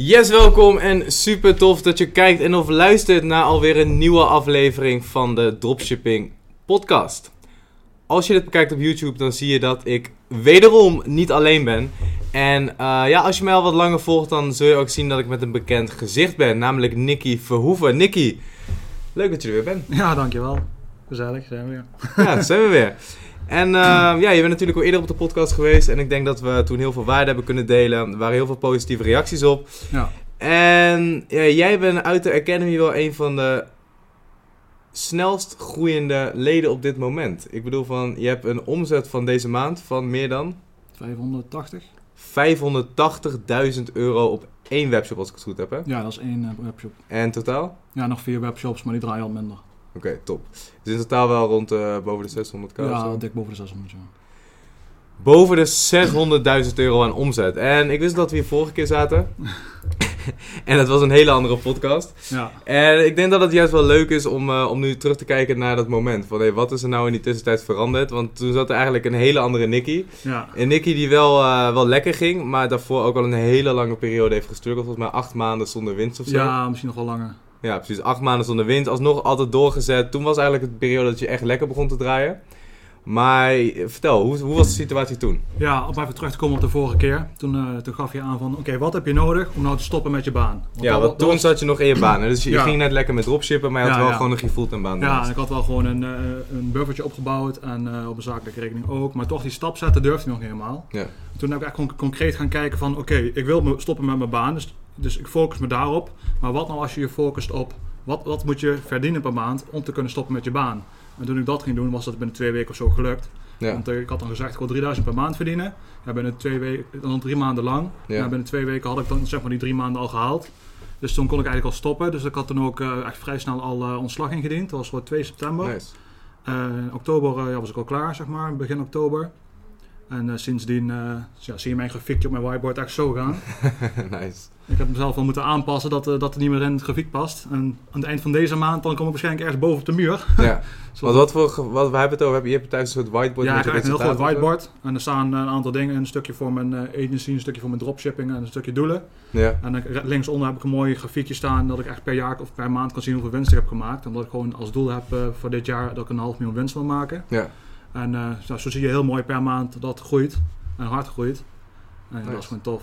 Yes, welkom en super tof dat je kijkt en of luistert naar alweer een nieuwe aflevering van de Dropshipping Podcast. Als je dit bekijkt op YouTube, dan zie je dat ik wederom niet alleen ben. En eh, ja, als je mij al wat langer volgt, dan zul je ook zien dat ik met een bekend gezicht ben, namelijk Nicky Verhoeven. Nicky, leuk dat je er weer bent. Ja, dankjewel. Gezellig, zijn we weer. Ja, zijn we weer. En uh, ja, je bent natuurlijk al eerder op de podcast geweest. En ik denk dat we toen heel veel waarde hebben kunnen delen. Er waren heel veel positieve reacties op. Ja. En ja, jij bent uit de Academy wel een van de snelst groeiende leden op dit moment. Ik bedoel van, je hebt een omzet van deze maand van meer dan 580? 580.000 euro op één webshop als ik het goed heb hè? Ja, dat is één uh, webshop. En totaal? Ja, nog vier webshops, maar die draaien al minder. Oké, top. Dus in totaal wel rond uh, boven de 600k? Ja, dik boven de 600, ja. Boven de 600.000 euro aan omzet. En ik wist dat we hier vorige keer zaten. en het was een hele andere podcast. Ja. En ik denk dat het juist wel leuk is om, uh, om nu terug te kijken naar dat moment. Van hey, wat is er nou in die tussentijd veranderd? Want toen zat er eigenlijk een hele andere Nicky. Ja. Een Nicky die wel, uh, wel lekker ging, maar daarvoor ook al een hele lange periode heeft gestruggeld. Volgens mij acht maanden zonder winst of zo. Ja, misschien nog wel langer. Ja, precies. Acht maanden zonder winst. Alsnog altijd doorgezet. Toen was eigenlijk de periode dat je echt lekker begon te draaien. Maar vertel, hoe, hoe was de situatie toen? Ja, om even terug te komen op de vorige keer. Toen, uh, toen gaf je aan van, oké, okay, wat heb je nodig om nou te stoppen met je baan? Want ja, want toen was... zat je nog in je baan. Hè? Dus je, ja. ging net lekker met dropshippen, maar je had ja, wel ja. gewoon nog je fulltime baan. Ja, en ik had wel gewoon een, uh, een buffertje opgebouwd en uh, op een zakelijke rekening ook. Maar toch die stap zetten durfde ik nog niet helemaal. Ja. Toen heb ik echt con concreet gaan kijken van, oké, okay, ik wil stoppen met mijn baan. Dus, dus ik focus me daarop. Maar wat nou als je je focust op, wat, wat moet je verdienen per maand om te kunnen stoppen met je baan? En toen ik dat ging doen, was dat binnen twee weken of zo gelukt. Ja. Want uh, ik had dan gezegd, ik wil 3000 per maand verdienen. Ja, binnen twee weken, dan drie maanden lang. Ja. Ja, binnen twee weken had ik dan zeg maar die drie maanden al gehaald. Dus toen kon ik eigenlijk al stoppen. Dus ik had toen ook uh, echt vrij snel al uh, ontslag ingediend. Dat was voor 2 september. Nice. in oktober ja, was ik al klaar, zeg maar, begin oktober. En sindsdien ja, zie je mijn grafiekje op mijn whiteboard echt zo gaan. nice. Ik heb mezelf wel moeten aanpassen dat, uh, dat het niet meer in het grafiek past. En aan het eind van deze maand dan kom ik waarschijnlijk ergens boven op de muur. Ja. Want wat voor, wat, we hebben het over, je hebt thuis een soort whiteboard. Ja, ik heb een heel groot whiteboard. En er staan een aantal dingen, een stukje voor mijn agency, een stukje voor mijn dropshipping en een stukje doelen. Ja. En linksonder heb ik een mooi grafiekje staan dat ik echt per jaar of per maand kan zien hoeveel winst ik heb gemaakt. Omdat ik gewoon als doel heb voor dit jaar dat ik een half miljoen winst wil maken. Ja. En nou, zo zie je heel mooi per maand dat groeit en hard groeit. En nice. dat is gewoon tof.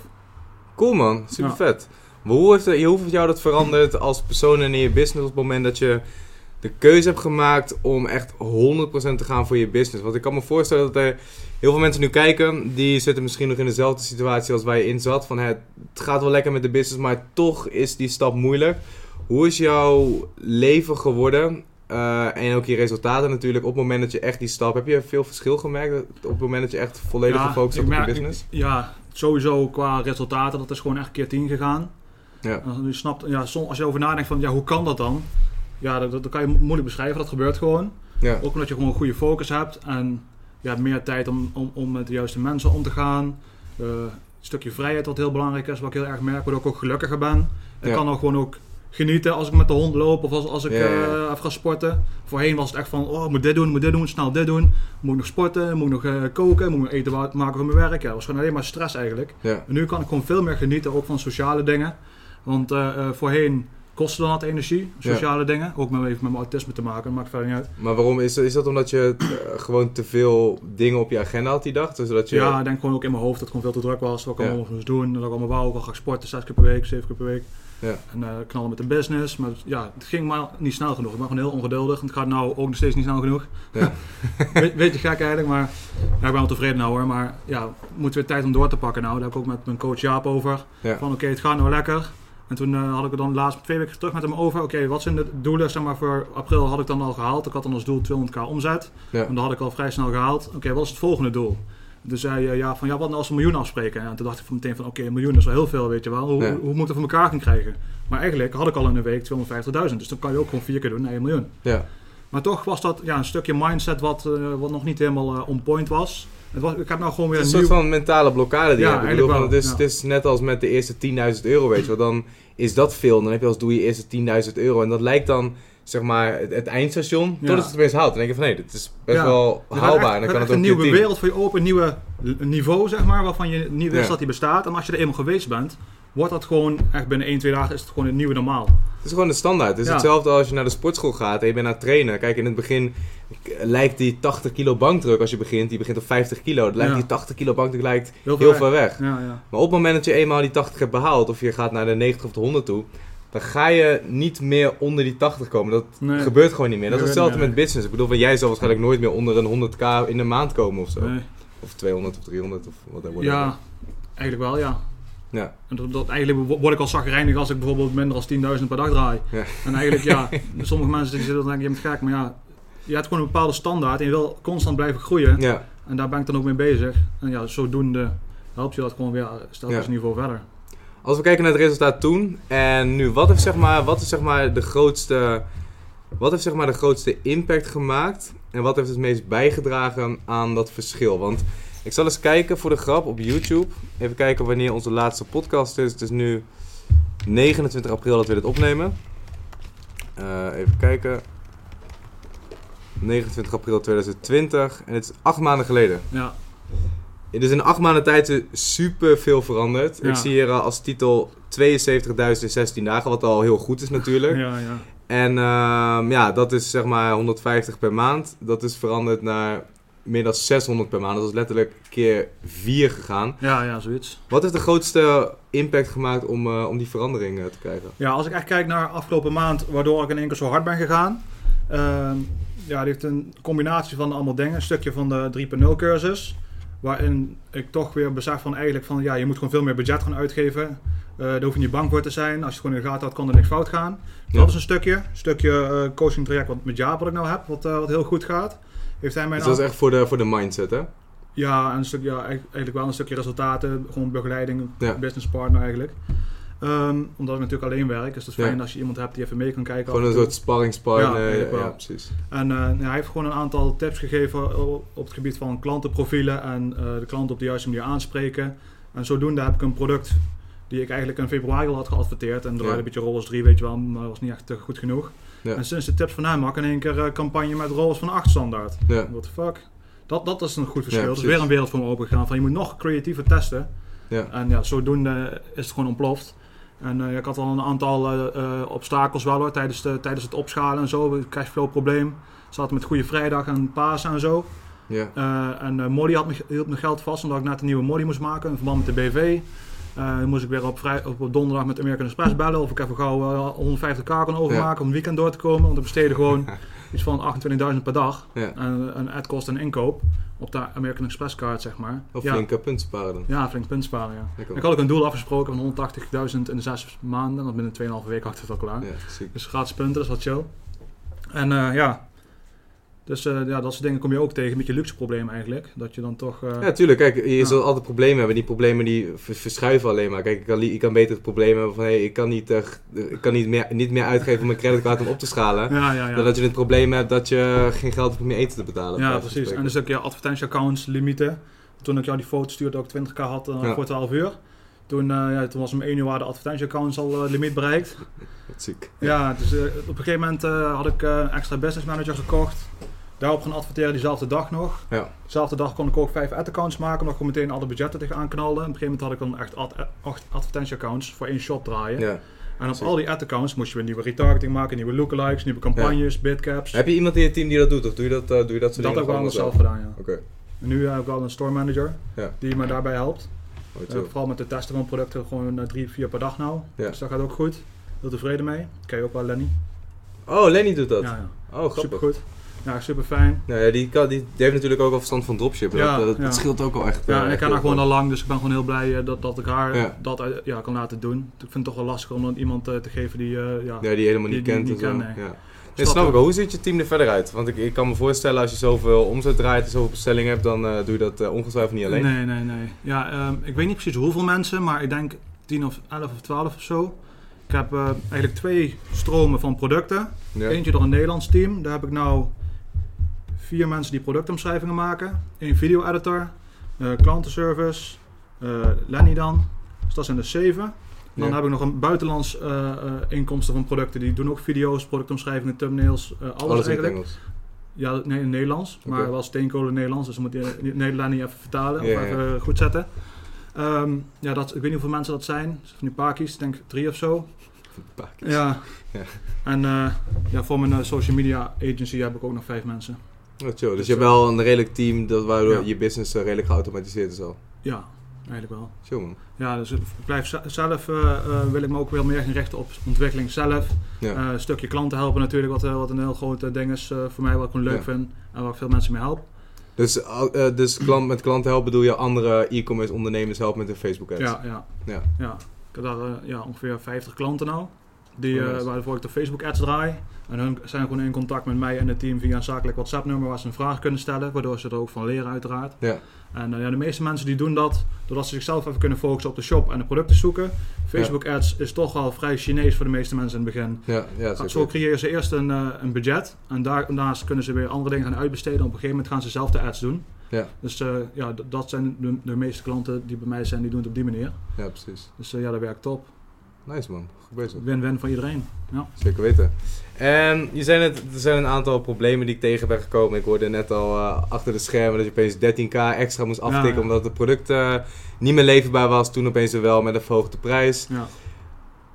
Cool man, super ja. vet. Maar hoe heeft, hoe heeft jou dat veranderd als persoon in je business op het moment dat je de keuze hebt gemaakt om echt 100% te gaan voor je business? Want ik kan me voorstellen dat er heel veel mensen nu kijken, die zitten misschien nog in dezelfde situatie als waar je in zat. Van het gaat wel lekker met de business, maar toch is die stap moeilijk. Hoe is jouw leven geworden? Uh, en ook je resultaten natuurlijk op het moment dat je echt die stap... Heb je veel verschil gemerkt op het moment dat je echt volledig ja, gefocust hebt op je business? Ik, ja, sowieso qua resultaten, dat is gewoon echt keer 10 gegaan. Ja. Je snapt, ja, als je over nadenkt van ja, hoe kan dat dan? Ja, dat, dat kan je moeilijk beschrijven. Dat gebeurt gewoon. Ja. Ook omdat je gewoon een goede focus hebt. En je hebt meer tijd om, om, om met de juiste mensen om te gaan. Uh, een stukje vrijheid wat heel belangrijk is. Wat ik heel erg merk. Waardoor ik ook gelukkiger ben. Ik Ja. kan ook gewoon ook genieten als ik met de hond loop. Of als, als ik eh, even ga sporten. Voorheen was het echt van, oh, ik moet dit doen, ik moet dit doen, snel dit doen. Moet ik nog sporten, moet ik nog eh, koken, moet ik nog eten maken voor mijn werk. Ja, dat was gewoon alleen maar stress eigenlijk. En nu kan ik gewoon veel meer genieten, ook van sociale dingen. Want eh, eh, voorheen kostte dan wat energie, sociale dingen. Ook met, even met mijn autisme te maken, dat maakt verder niet uit. Maar waarom is, is dat omdat je gewoon te veel dingen op je agenda had die dag? Dus dat je... Ja, ik denk gewoon ook in mijn hoofd dat het gewoon veel te druk was. Wat ik allemaal moest doen. En dat ik allemaal wou. Dan ga ik sporten zes keer per week, zeven keer per week. Ja. En eh, knallen met de business. Maar ja, het ging maar niet snel genoeg. Ik ben gewoon heel ongeduldig. En het gaat nou ook nog steeds niet snel genoeg. Ja. weet, je gek eigenlijk, maar ja, ik ben wel tevreden nou hoor. Maar ja, moeten we tijd om door te pakken nou. Daar heb ik ook met mijn coach Jaap over. Ja. Van oké, het gaat nou lekker. En toen eh, had ik er dan laatst twee weken terug met hem over. Oké, wat zijn de doelen? Zeg maar voor april had ik dan al gehaald. Ik had dan als doel 200k omzet. En dat had ik al vrij snel gehaald. Oké, wat is het volgende doel? Dus zei hij ja, van ja, wat nou als we een miljoen afspreken? En toen dacht ik van meteen van oké, een miljoen is wel heel veel, weet je wel. Hoe, Ja. hoe, hoe moet ik dat voor elkaar gaan krijgen? Maar eigenlijk had ik al in een week 250.000. Dus dan kan je ook gewoon vier keer doen naar een miljoen. Ja. Maar toch was dat ja, een stukje mindset wat, eh, wat nog niet helemaal eh, on point was. Het was. Ik heb nou gewoon weer een nieuw... soort van mentale blokkade die Ja, je hebt. Het, is, het is net als met de eerste 10.000 euro, weet je wel. Dan is dat veel. Dan heb je als doe je eerste 10.000 euro. En dat lijkt dan zeg maar, het, eindstation, totdat het opeens haalt. Dan denk je van, hé, dit is best wel haalbaar. dan kan het ook een nieuwe wereld voor je open, een nieuwe niveau zeg maar, waarvan je niet wist dat die bestaat. En als je er eenmaal geweest bent, wordt dat gewoon echt binnen 1, 2 dagen is het gewoon het nieuwe normaal. Het is gewoon de standaard. Het is Ja. hetzelfde als je naar de sportschool gaat en je bent aan het trainen. Kijk, in het begin lijkt die 80 kilo bankdruk als je begint. Die begint op 50 kilo. Lijkt Ja. die 80 kilo bankdruk lijkt Heel heel weg. ver weg. Ja. Maar op het moment dat je eenmaal die 80 hebt behaald, of je gaat naar de 90 of de 100 toe, dan ga je niet meer onder die 80 komen. Dat Nee. gebeurt gewoon niet meer. Dat is hetzelfde met business. Ik bedoel, van jij zal waarschijnlijk nooit meer onder een 100k in de maand komen of zo. Of 200 of 300 of wat dan wordt. Ja, eigenlijk wel, ja. Ja. En dat, dat, eigenlijk wo- word ik al zagrijnig als ik bijvoorbeeld minder dan 10.000 per dag draai. Ja. En eigenlijk, ja, sommige mensen zitten dan denken, je bent gek, maar ja, je hebt gewoon een bepaalde standaard en je wil constant blijven groeien. Ja. En daar ben ik dan ook mee bezig. En ja, zodoende helpt je dat gewoon weer stapjes Ja. niveau verder. Als we kijken naar het resultaat toen en nu, wat heeft zeg maar, wat is zeg maar de grootste, wat heeft zeg maar de grootste impact gemaakt en wat heeft het meest bijgedragen aan dat verschil? Want ik zal eens kijken voor de grap op YouTube, even kijken wanneer onze laatste podcast is. Het is nu 29 april dat we dit opnemen. Eh, even kijken. 29 april 2020 en het is acht maanden geleden. Ja, Dus in acht maanden tijd is super veel veranderd. Ja. Ik zie hier al als titel 72.000 in 16 dagen, wat al heel goed is natuurlijk. ja, ja. En ehm, ja, dat is zeg maar 150 per maand. Dat is veranderd naar meer dan 600 per maand. Dat is letterlijk keer 4 gegaan. Ja, ja, zoiets. Wat heeft de grootste impact gemaakt om, eh, om die verandering eh, te krijgen? Ja, als ik echt kijk naar afgelopen maand, waardoor ik in één keer zo hard ben gegaan. ehm, ja, die heeft een combinatie van allemaal dingen. Een stukje van de 3.0 cursus. Waarin ik toch weer besef van eigenlijk van ja, je moet gewoon veel meer budget gaan uitgeven. Eh daar hoef je niet bang voor te zijn. Als je het gewoon in de gaten houdt, kan er niks fout gaan. Ja. Dat is een stukje. Een stukje eh, coaching traject wat met Jaap wat ik nou heb, wat, eh, wat heel goed gaat. Heeft hij mij Dus dat is echt voor de, voor de mindset, hè? ja, en een stuk, ja, eigenlijk eigenlijk wel een stukje resultaten, gewoon begeleiding, Ja. business partner eigenlijk. Ehm, omdat ik natuurlijk alleen werk, dus het is Ja. fijn als je iemand hebt die even mee kan kijken. Gewoon een soort sparringspartner. Ja, ja, precies. En eh, hij heeft gewoon een aantal tips gegeven op het gebied van klantenprofielen en eh, de klant op de juiste manier aanspreken. En zodoende heb ik een product die ik eigenlijk in februari al had geadverteerd. En draaide een beetje Rolls 3, weet je wel, maar was niet echt eh, goed genoeg. En sinds de tips van hem maak ik in één keer een campagne met Rolls van 8 standaard. Ja. What the fuck? Dat, dat is een goed verschil. Dat is weer een wereld voor me open gegaan. Van je moet nog creatiever testen. Ja. En ja, zodoende is het gewoon ontploft. En eh, ik had al een aantal eh, eh, obstakels wel hoor, tijdens, de, tijdens het opschalen en zo. Het cashflow probleem. Zaten met Goede Vrijdag en Pasen en zo. Ja. En Molly had me, hield me geld vast omdat ik net een nieuwe Molly moest maken in verband met de BV. Dan moest ik weer op, vrij, op, donderdag met American Express bellen of ik even gauw eh, 150k kan overmaken om het weekend door te komen. Want ik besteedde gewoon iets van 28.000 per dag. Ja. En een ad kost en inkoop op de American Express kaart, zeg maar. Of ja, flinke punten sparen dan. ja, flink punt sparen, ja. Ik had ook een doel afgesproken van 180.000 in de zes maanden. En dat binnen 2,5 weken had ik het al klaar. Ja. Dus gratis punten, dat is wat chill. En eh, ja, dus eh, ja, dat soort dingen kom je ook tegen. Met je luxe probleem eigenlijk. Dat je dan toch... eh, Ja, tuurlijk. Kijk, je Ja. zult altijd problemen hebben. Die problemen die ver- verschuiven alleen maar. Kijk, ik kan, li- ik kan beter het probleem hebben van... Hey, ik kan, niet, eh, ik kan niet, meer, niet meer uitgeven om mijn creditcard om op te schalen. ja, ja. Dan dat je het probleem hebt dat je geen geld hebt om meer eten te betalen. Ja, precies. En spreken. een stukje advertentieaccounts, limieten. Toen ik jou die foto stuurde dat ik 20k had voor 12 uur. Toen, eh, ja, toen was om 1 uur de advertentieaccounts al eh, limiet bereikt. Wat ziek. Ja, dus eh, op een gegeven moment had ik een extra business manager gekocht. Daarop gaan adverteren diezelfde dag nog. Ja. Dezelfde dag kon ik ook vijf ad-accounts maken, omdat ik meteen alle budgetten tegenaan knalde. En op een gegeven moment had ik dan echt ad- acht advertentieaccounts voor één shop draaien. Ja. En op al die ad-accounts moest je weer nieuwe retargeting maken, nieuwe lookalikes, nieuwe campagnes, bidcaps. Heb je iemand in je team die dat doet? Of doe je dat, eh, doe je dat soort dat dingen heb ik wel zelf gedaan, ja. Oké. En nu heb ik wel een store manager Ja. die me daarbij helpt. Eh, vooral met de testen van producten gewoon eh, drie, vier per dag nou. Ja. Dus dat gaat ook goed. Heel tevreden mee. Ken je ook wel Lenny? Oh, Lenny doet dat. Ja, ja. Oh, grappig. super goed. Ja, super fijn. Nou ja, die, kan, die, die heeft natuurlijk ook al verstand van dropshippen. Ja, dat, dat, ja. dat scheelt ook al echt. Ja, eh, en ik echt ken haar gewoon al lang, dus ik ben gewoon heel blij eh, dat, dat ik haar dat eh, ja, kan laten doen. Ik vind het toch wel lastig om dan iemand eh, te geven die, eh, ja, die helemaal niet die kent ken, nee. ja. Nee, snap ik wel. Hoe ziet je team er verder uit? Want ik, ik kan me voorstellen, als je zoveel omzet draait en zoveel bestellingen hebt, dan eh, doe je dat eh, ongetwijfeld niet alleen. Nee, nee, nee. Ja, ehm, ik weet niet precies hoeveel mensen, maar ik denk 10 of 11 of 12 of zo. Ik heb eh, eigenlijk twee stromen van producten. Ja. Eentje door een Nederlands team. Daar heb ik nou vier mensen die productomschrijvingen maken. Eén video-editor, eh, klantenservice, Lenny dan. Dus dat zijn er zeven. Dan heb ik nog een buitenlands eh, eh, inkomsten van producten. Die doen ook video's, productomschrijvingen, thumbnails, eh, alles, Alles eigenlijk. Engels. Ja, nee, in Nederlands. Maar wel steenkolen Nederlands, dus dan moet je Nederland niet even vertalen of even goed zetten. Ehm, ja, dat, ik weet niet hoeveel mensen dat zijn. Van die pakies, ik denk drie of zo. Pakjes. Ja. Ja. En ja, voor mijn social media agency heb ik ook nog vijf mensen. Oh, chill. Dus Dus, je hebt wel een redelijk team dat, waardoor Ja. je business redelijk geautomatiseerd is al. Ja, eigenlijk wel. Man. Ja, dus ik blijf ze- zelf eh, eh, wil ik me ook wel meer gaan richten op ontwikkeling zelf. Ja. Eh, een stukje klanten helpen natuurlijk, wat, wat een heel groot ding is voor mij, wat ik gewoon leuk Ja. vind en waar ik veel mensen mee help. Dus, dus klant, met klanten helpen bedoel je andere e-commerce ondernemers helpen met hun Facebook ads? Ja, ja. Ja. ja. Ik heb daar ja, ongeveer 50 klanten nou, die, nice. waarvoor ik de Facebook ads draai. En hun zijn gewoon in contact met mij en het team via een zakelijk WhatsApp nummer waar ze een vraag kunnen stellen, waardoor ze er ook van leren uiteraard. Ja. En eh, ja, de meeste mensen die doen dat doordat ze zichzelf even kunnen focussen op de shop en de producten zoeken. Facebook ads is toch al vrij Chinees voor de meeste mensen in het begin. Ja, ja zeker. Zo creëren ze eerst een, eh, een budget en daar- daarnaast kunnen ze weer andere dingen gaan uitbesteden. En op een gegeven moment gaan ze zelf de ads doen. Ja. Dus ja, dat zijn de, de meeste klanten die bij mij zijn, die doen het op die manier. Ja, precies. Dus ja, dat werkt top. Nice man. Goed bezig. Win-win voor iedereen. Zeker weten. En je zei net, er zijn een aantal problemen die ik tegen ben gekomen. Ik hoorde net al eh, achter de schermen dat je opeens 13k extra moest aftikken Ja, ja. omdat het product eh, niet meer leverbaar was. Toen opeens wel met een verhoogde prijs. Ja.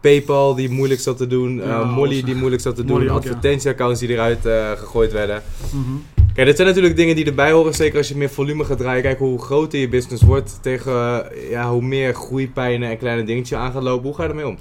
Paypal die moeilijk zat te doen. Ja, eh, Molly die moeilijk zat te doen. ja. Advertentieaccounts die eruit gegooid werden. Mhm. Kijk, dit zijn natuurlijk dingen die erbij horen. Zeker als je meer volume gaat draaien. Kijk hoe groter je business wordt. Tegen eh, ja, hoe meer groeipijnen en kleine dingetjes aan gaat lopen. Hoe ga je ermee om?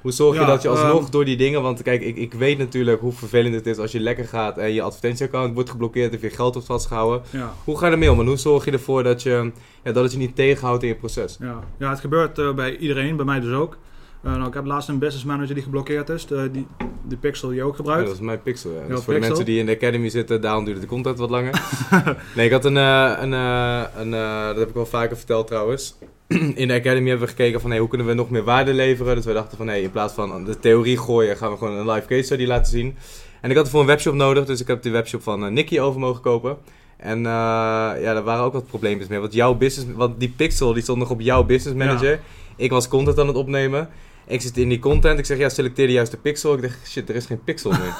Hoe zorg je Ja, dat je alsnog ehm, door die dingen... Want kijk, ik, ik weet natuurlijk hoe vervelend het is als je lekker gaat... en je advertentieaccount wordt geblokkeerd of je geld wordt vastgehouden. Ja. Hoe ga je ermee om? En hoe zorg je ervoor dat, je, ja, dat het je niet tegenhoudt in je proces? Ja. ja, het gebeurt eh, bij iedereen, bij mij dus ook. Eh, nou, ik heb laatst een business manager die geblokkeerd is, de, die, die pixel die je ook Ja, gebruikt. dat is mijn pixel. Ja. Dus voor de mensen die in de academy zitten, daarom duurde de content wat langer. nee, ik had een, eh, een, eh, een dat heb ik wel vaker verteld trouwens. in de academy hebben we gekeken van hey, hoe kunnen we nog meer waarde leveren. Dus we dachten van hey, in plaats van de theorie gooien, gaan we gewoon een live case study laten zien. En ik had ervoor een webshop nodig, dus ik heb de webshop van Nicky over mogen kopen. En ja, daar waren ook wat problemen mee. Want jouw business, want die pixel die stond nog op jouw business manager. Ik was content aan het opnemen. Ik zit in die content. Ik zeg ja, selecteer de juiste pixel. Ik dacht shit, er is geen pixel meer.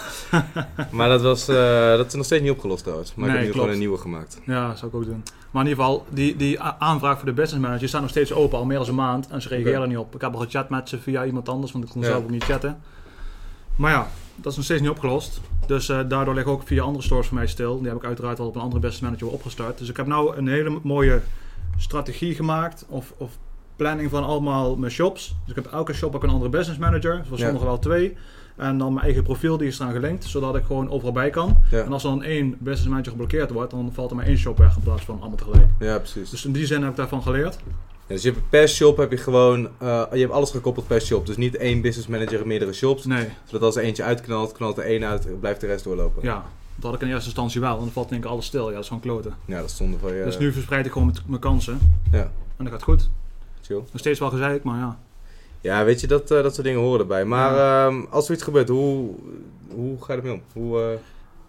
maar dat, was, eh, dat is nog steeds niet opgelost trouwens. Maar ik heb nu gewoon een nieuwe gemaakt. Ja, dat zou ik ook doen. Maar in ieder geval, die, die aanvraag voor de business manager staat nog steeds open, al meer dan een maand. En ze reageren er niet op. Ik heb al gechat met ze via iemand anders, want ik kon Ja. zelf ook niet chatten. Maar ja, dat is nog steeds niet opgelost. Dus eh, daardoor liggen ook vier andere stores voor mij stil. Die heb ik uiteraard al op een andere business manager opgestart. Dus ik heb nou een hele mooie strategie gemaakt, of, of planning van allemaal mijn shops. Dus ik heb elke shop ook een andere business manager, voor Ja. sommigen wel twee. En dan mijn eigen profiel, die is eraan gelinkt, zodat ik gewoon overal bij kan. Ja, En als er dan één business manager geblokkeerd wordt, dan valt er maar één shop weg in plaats van allemaal tegelijk. ja precies. Dus in die zin heb ik daarvan geleerd. Ja, dus je hebt per shop heb je gewoon, eh, je hebt alles gekoppeld per shop. Dus niet één business manager en meerdere shops. Nee, Zodat als er eentje uitknalt, knalt er één uit, blijft de rest doorlopen. ja. Dat had ik in eerste instantie wel, dan valt één keer alles stil. Ja, dat is gewoon kloten. Ja, dat stond van je. Dus nu verspreid ik gewoon mijn kansen. Ja. En dat gaat goed. Chill. Nog steeds wel gezeik, maar ja. Ja, weet je, dat, eh, dat soort dingen horen erbij. Maar ehm, als zoiets gebeurt, hoe, hoe ga je ermee om? Hoe, eh,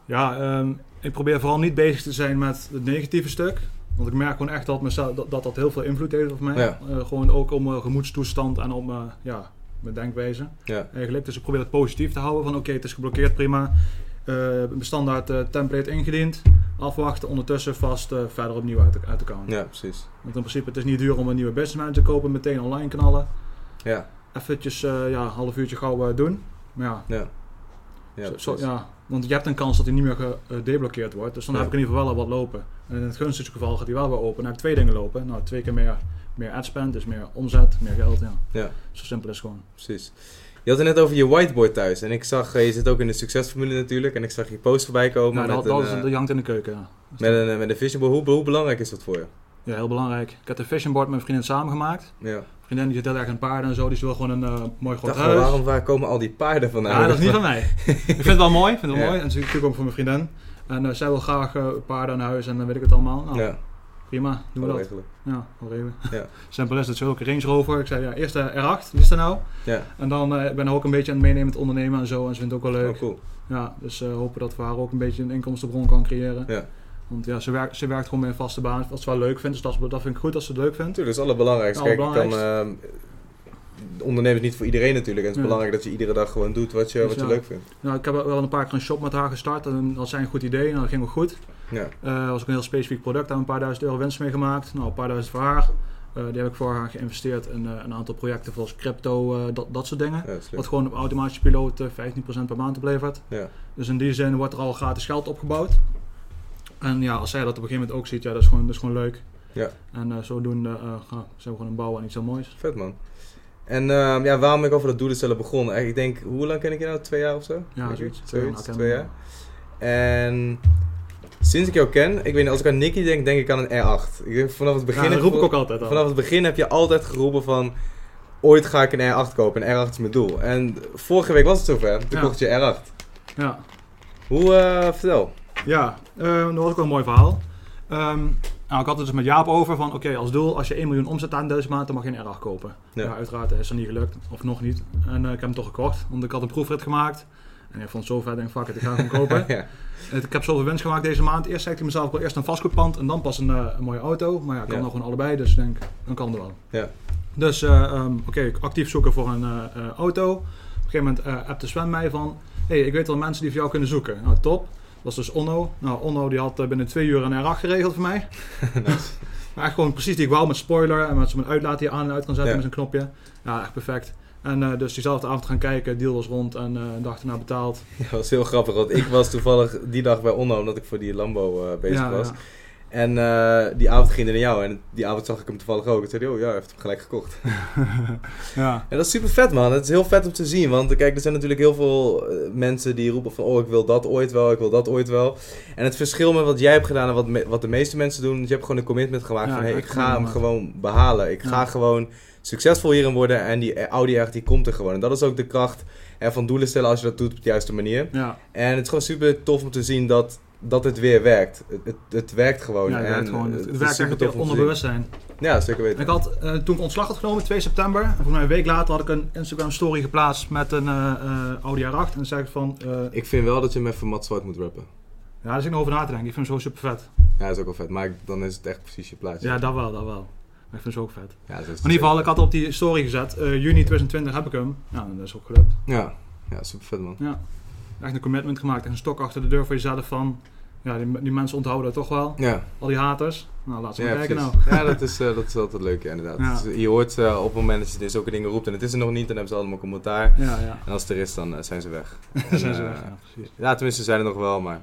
Ja, ehm, ik probeer vooral niet bezig te zijn met het negatieve stuk. Want ik merk gewoon echt dat mezelf, dat, dat dat heel veel invloed heeft op mij. Ja. Eh, gewoon ook op mijn gemoedstoestand en op mijn, ja, mijn denkwijze. ja, eigenlijk. Dus ik probeer het positief te houden. Van oké, het is geblokkeerd, prima. Eh standaard eh, template ingediend. Afwachten, ondertussen vast eh, verder opnieuw uit de, uit de account. ja, precies. Want in principe, het is niet duur om een nieuwe business manager te kopen. Meteen online knallen. Ja, Eventjes ja, een half uurtje gauw doen. Maar ja, ja. Ja, zo, ja, want je hebt een kans dat hij niet meer gedeblokkeerd wordt. Dus dan Ja. heb ik in ieder geval wel wat lopen. En in het gunstigste geval gaat hij wel weer open. Dan heb ik twee dingen lopen. Nou, twee keer meer, meer ad spend, dus meer omzet, meer geld. Ja. Ja. Zo simpel is het gewoon. precies. Je had het net over je whiteboard thuis. En ik zag, eh, je zit ook in de succesformule natuurlijk. En ik zag je post voorbij komen Nou, dat, met, dat, een, is, eh, dat hangt in de keuken. Ja. met een, eh, met een vision board. Hoe, hoe belangrijk is dat voor je? Ja, heel belangrijk. Ik heb de vision board met mijn vriendin samengemaakt. Ja. Vriendin die zit heel erg in paarden en zo. Die wil gewoon een mooi groot huis. waarom waar komen al die paarden vandaan? Ja, dat is niet van mij. ik vind het wel mooi. Vind het wel Ja. mooi. En natuurlijk ook voor mijn vriendin. En zij wil graag eh, paarden aan huis en dan weet ik het allemaal. Nou, Ja, prima. Doen we dat. regelen. Ja, wel regelen. Ja. Simpel is het. Zo ook een Range Rover. Ik zei ja, eerst de R8. Wie is er nou? Ja, En dan eh, ben ik ook een beetje aan het meenemen met ondernemen en zo. En ze vindt het ook wel leuk. oh, cool. Ja, dus eh, hopen dat we haar ook een beetje een inkomstenbron kan creëren. Ja. Want ja, ze werkt, ze werkt gewoon met een vaste baan. Wat ze wel leuk vindt. Dus dat, dat vind ik goed als ze het leuk vindt. Natuurlijk, dat is het allerbelangrijkste. Kijk, kan, ehm, ondernemen is niet voor iedereen natuurlijk. En het is belangrijk dat je iedere dag gewoon doet wat je, Dus wat je leuk vindt. Nou, ik heb wel een paar keer een shop met haar gestart. En dat zijn een goed idee. Nou, dat ging wel goed. Ja, Eh was ook een heel specifiek product. Daar een paar duizend euro winst mee gemaakt. Nou, een paar duizend voor haar. Eh, die heb ik voor haar geïnvesteerd in eh, een aantal projecten zoals crypto, dat, dat soort dingen. ja. Wat gewoon op automatische piloot eh, 15% per maand oplevert. Ja. Dus in die zin wordt er al gratis geld opgebouwd. En ja, als zij dat op een gegeven moment ook ziet, ja, dat is gewoon, dat is gewoon leuk. Ja. En zodoende ja, zijn we gewoon een bouwen aan iets heel moois. Vet man. En ehm, ja, waarom ik over dat doelen stellen begon? Eigenlijk, Ik denk, hoe lang ken ik je nou? Twee jaar of zo? Ja, zoiets. Ja, nou, twee jaar. En sinds ik jou ken, ik weet niet, als ik aan Nicky denk, denk ik aan een R8. Ik denk, vanaf het begin, Ja, dat heb- roep ik ook altijd al. vanaf het begin heb je altijd geroepen van, ooit ga ik een R8 kopen. Een R8 is mijn doel. En vorige week was het zover. Toen Ja. kocht je R8. Ja, Hoe, eh, vertel. ja eh, dat was ook wel een mooi verhaal. Ehm, nou, ik had het dus met Jaap over van, oké, als doel, als je 1 miljoen omzet aan deze maand, dan mag je een R8 kopen. Ja. Ja. uiteraard is dat niet gelukt, of nog niet. En eh, ik heb hem toch gekocht, want ik had een proefrit gemaakt. En ik vond het zo ik denk, fuck it, ik ga hem kopen. ja. Ik heb zoveel winst gemaakt deze maand. Eerst zei ik tegen mezelf, ik wil eerst een vastgoedpand en dan pas een, eh, een mooie auto. Maar ja, ik kan nog gewoon allebei, dus ik denk, dan kan het wel. Ja. Dus eh, ehm, oké, actief zoeken voor een eh, auto. Op een gegeven moment uh, appte Sven mij van, hey, ik weet wel mensen die voor jou kunnen zoeken. Nou, top. Dat was dus Onno. Nou, Onno die had binnen twee uur een R8 geregeld voor mij. Nice. Maar echt gewoon precies die ik wou met spoiler en met zo'n uitlaat die je aan en uit kan zetten Ja. met zijn knopje. Ja, echt perfect. En eh, dus diezelfde avond gaan kijken, deal was rond en eh een dag erna betaald. Ja, dat was heel grappig, want ik was toevallig die dag bij Onno, omdat ik voor die Lambo eh, bezig ja, was. ja. En eh, die avond ging hij naar jou en die avond zag ik hem toevallig ook. En zei hij, oh ja, hij heeft hem gelijk gekocht. ja. En dat is super vet man, het is heel vet om te zien. Want kijk, er zijn natuurlijk heel veel eh, mensen die roepen van, oh ik wil dat ooit wel, ik wil dat ooit wel. En het verschil met wat jij hebt gedaan en wat, me- wat de meeste mensen doen, je hebt gewoon een commitment gemaakt Ja, van, hey, ik ga hem gewoon behalen. Ik ga gewoon succesvol hierin worden en die Audi echt, die komt er gewoon. En dat is ook de kracht hè, van doelen stellen als je dat doet op de juiste manier. ja. En het is gewoon super tof om te zien dat, dat het weer werkt. Het, het, het werkt gewoon. Ja, het en werkt gewoon. Het, werkt echt op te onderbewustzijn. Ja, zeker weten. Ik had, eh, toen ik ontslag had genomen, 2 september, en volgens mij een week later had ik een Instagram story geplaatst met een eh, Audi R8. En zei ik van, Ik vind wel dat je hem even Mat Zwart moet rappen. ja, daar zit ik nog over na te denken. Ik vind hem zo super vet. Ja, dat is ook wel vet. Maar ik- dan is het echt precies je plaatje. Ja, dat wel, dat wel. Maar ik vind hem zo ook vet. Ja, in ieder geval, ik had op die story gezet, juni 2020 heb ik hem. Ja, en dat is ook gelukt. Ja, ja super vet man. Ja. Echt een commitment gemaakt, echt een stok achter de deur voor jezelf van, ja, die, die mensen onthouden dat toch wel. Ja, Al die haters. Nou, laat ze maar ja kijken precies. nou. Ja, dat is, eh, dat is altijd leuk, ja, inderdaad. Ja. Dus je hoort eh, op het moment dat je zulke dingen roept en het is er nog niet, dan hebben ze allemaal commentaar. Ja, ja. En als het er is, dan eh, zijn ze weg. En, zijn ze weg. Ja, precies. Ja, tenminste, ze zijn er nog wel, maar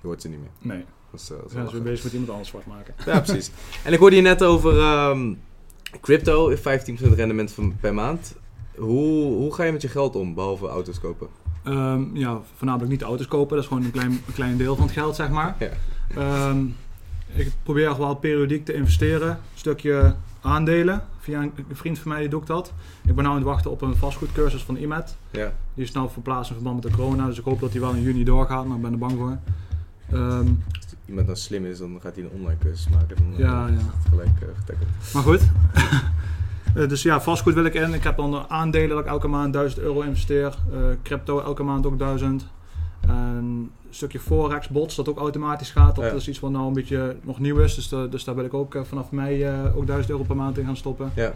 je hoort ze niet meer. Nee, Dat is, dat is zijn ze weer bezig met iemand anders zwart maken. Ja, precies. En ik hoorde je net over ehm, crypto, 15% rendement van, per maand. Hoe, hoe ga je met je geld om, behalve auto's kopen? Ehm, ja, voornamelijk niet auto's kopen. Dat is gewoon een klein, een klein deel van het geld, zeg maar. Ja. Ehm, ik probeer wel periodiek te investeren. Een stukje aandelen. Via een, een vriend van mij die doet dat. Ik ben nu aan het wachten op een vastgoedcursus van IMED. Ja, Die is nou verplaatst in verband met de corona. Dus ik hoop dat die wel in juni doorgaat, maar ik ben er bang voor. Ehm, als iemand dan slim is, dan gaat hij een online cursus maken. Dan, eh, Ja, ja. is het gelijk uh, getackeld. maar goed. Eh, dus ja, vastgoed wil ik in. Ik heb dan aandelen dat ik elke maand 1000 euro investeer. Eh, crypto elke maand ook 1000. En een stukje forex bots dat ook automatisch gaat. Dat Ja. is iets wat nou een beetje nog nieuw is. Dus, eh, dus daar wil ik ook vanaf mei ook 1000 euro per maand in gaan stoppen. Ja,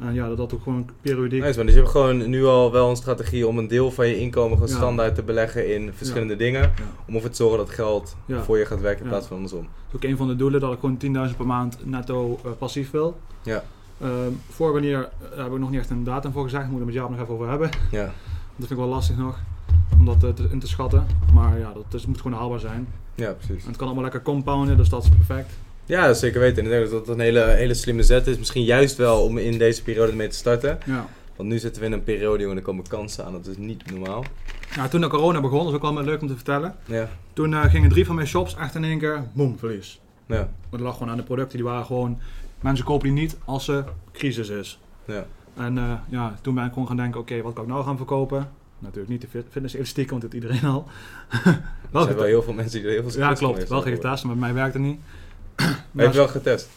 En ja, dat dat ook gewoon periodiek. nice man. Dus je hebt gewoon nu al wel een strategie om een deel van je inkomen gewoon Ja. standaard te beleggen in verschillende dingen. Ja. Om ervoor te zorgen dat geld voor je gaat werken in plaats van andersom. Dat is ook een van de doelen dat ik gewoon 10.000 per maand netto passief wil. Ja. Ehm, voor wanneer eh, heb ik nog niet echt een datum voor gezegd. Moet ik het met Jaap nog even over hebben. Ja, Dat vind ik wel lastig nog. Om dat eh, te, in te schatten. Maar ja, dat is, moet gewoon haalbaar zijn. ja precies. En het kan allemaal lekker compounden, dus dat is perfect. Ja, dat zeker weten. En ik denk dat dat een hele, hele slimme zet is. Misschien juist wel om in deze periode mee te starten. Ja. Want nu zitten we in een periode waarin er komen kansen aan. Dat is niet normaal. ja, toen de corona begon, dat is ook wel leuk om te vertellen. Ja, Toen eh, gingen drie van mijn shops echt in één keer, boem, verlies. ja, Maar dat lag gewoon aan de producten, die waren gewoon... Mensen kopen die niet als er crisis is. ja. En eh, ja, toen ben ik gewoon gaan denken, oké, wat kan ik nou gaan verkopen? Natuurlijk niet de fit- fitness-elastiek, want dat heeft iedereen al. Er wel zijn wel heel veel mensen die er heel veel ja, klopt. Wel getest, maar bij mij werkt het niet. Maar je wel getest.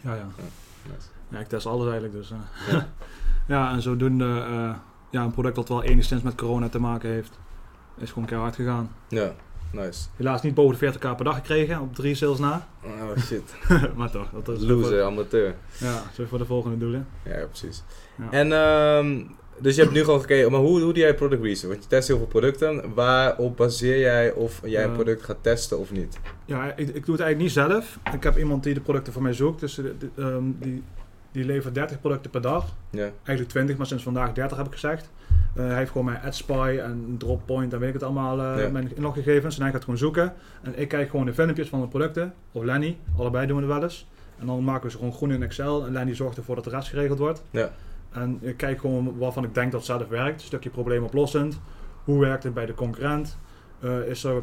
Ja, ja. Nice. Ja, ik test alles eigenlijk. Dus, eh. Ja. ja, en zodoende eh, ja, een product dat wel enigszins met corona te maken heeft, is gewoon keihard gegaan. Ja. Nice. Helaas niet boven de 40k per dag gekregen, op drie sales na. Oh shit. maar toch, dat is Loser, amateur. Ja, zo voor de volgende doelen. Ja, precies. Ja. En, ehm, dus je hebt nu gewoon gekeken, maar hoe, hoe doe jij product research? Want je test heel veel producten. Waarop baseer jij of jij een product gaat testen of niet? Ja, ik, ik doe het eigenlijk niet zelf. Ik heb iemand die de producten voor mij zoekt. Dus de- de- ehm, die, die levert 30 producten per dag. Ja, Eigenlijk 20, maar sinds vandaag 30 heb ik gezegd. Eh, hij heeft gewoon mijn AdSpy en Droppoint en weet ik het allemaal, eh, Ja. mijn inloggegevens. En hij gaat gewoon zoeken. En ik kijk gewoon de filmpjes van de producten. Of Lenny, allebei doen we het wel eens. En dan maken we ze gewoon groen in Excel. En Lenny zorgt ervoor dat de rest geregeld wordt. Ja. En ik kijk gewoon waarvan ik denk dat het zelf werkt. Een stukje probleemoplossend. Hoe werkt het bij de concurrent? Eh, is er,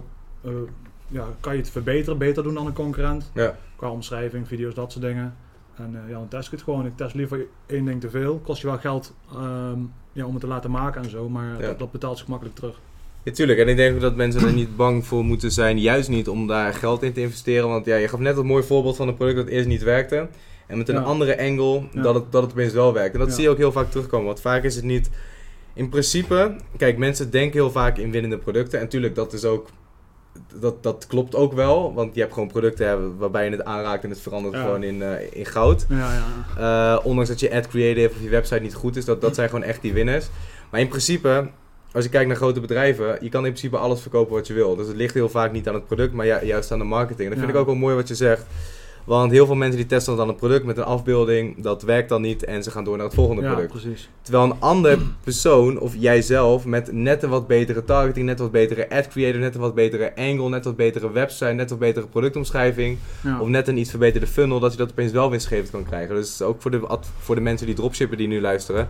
ja, kan je het verbeteren, beter doen dan een concurrent? ja, Qua omschrijving, video's, dat soort dingen. En eh, ja, dan test ik het gewoon. Ik test liever één ding te veel. Kost je wel geld ehm, ja, om het te laten maken en zo. Maar Ja. dat, dat betaalt zich makkelijk terug. Ja, tuurlijk. En ik denk ook dat mensen er niet bang voor moeten zijn. Juist niet om daar geld in te investeren. Want ja, je gaf net een mooi voorbeeld van een product dat eerst niet werkte. En met een andere angle dat, het, dat het opeens wel werkt. En dat zie je ook heel vaak terugkomen. Want vaak is het niet... In principe... Kijk, mensen denken heel vaak in winnende producten. En tuurlijk, dat is ook... Dat, dat klopt ook wel. Want je hebt gewoon producten hè, waarbij je het aanraakt en het verandert Ja. gewoon in, eh, in goud. Ja, ja. Eh, ondanks dat je ad creative of je website niet goed is, dat, dat zijn gewoon echt die winners. Maar in principe, als je kijkt naar grote bedrijven, je kan in principe alles verkopen wat je wil. Dus het ligt heel vaak niet aan het product, maar ju- juist aan de marketing. Dat vind ik ook wel mooi wat je zegt. Want heel veel mensen die testen dan een product met een afbeelding, dat werkt dan niet en ze gaan door naar het volgende ja product. precies. Terwijl een ander persoon of jijzelf met net een wat betere targeting, net wat betere ad creator, net een wat betere angle, net wat betere website, net wat betere productomschrijving, Ja. of net een iets verbeterde funnel, dat je dat opeens wel winstgevend kan krijgen. Dus ook voor de, voor de mensen die dropshippen die nu luisteren.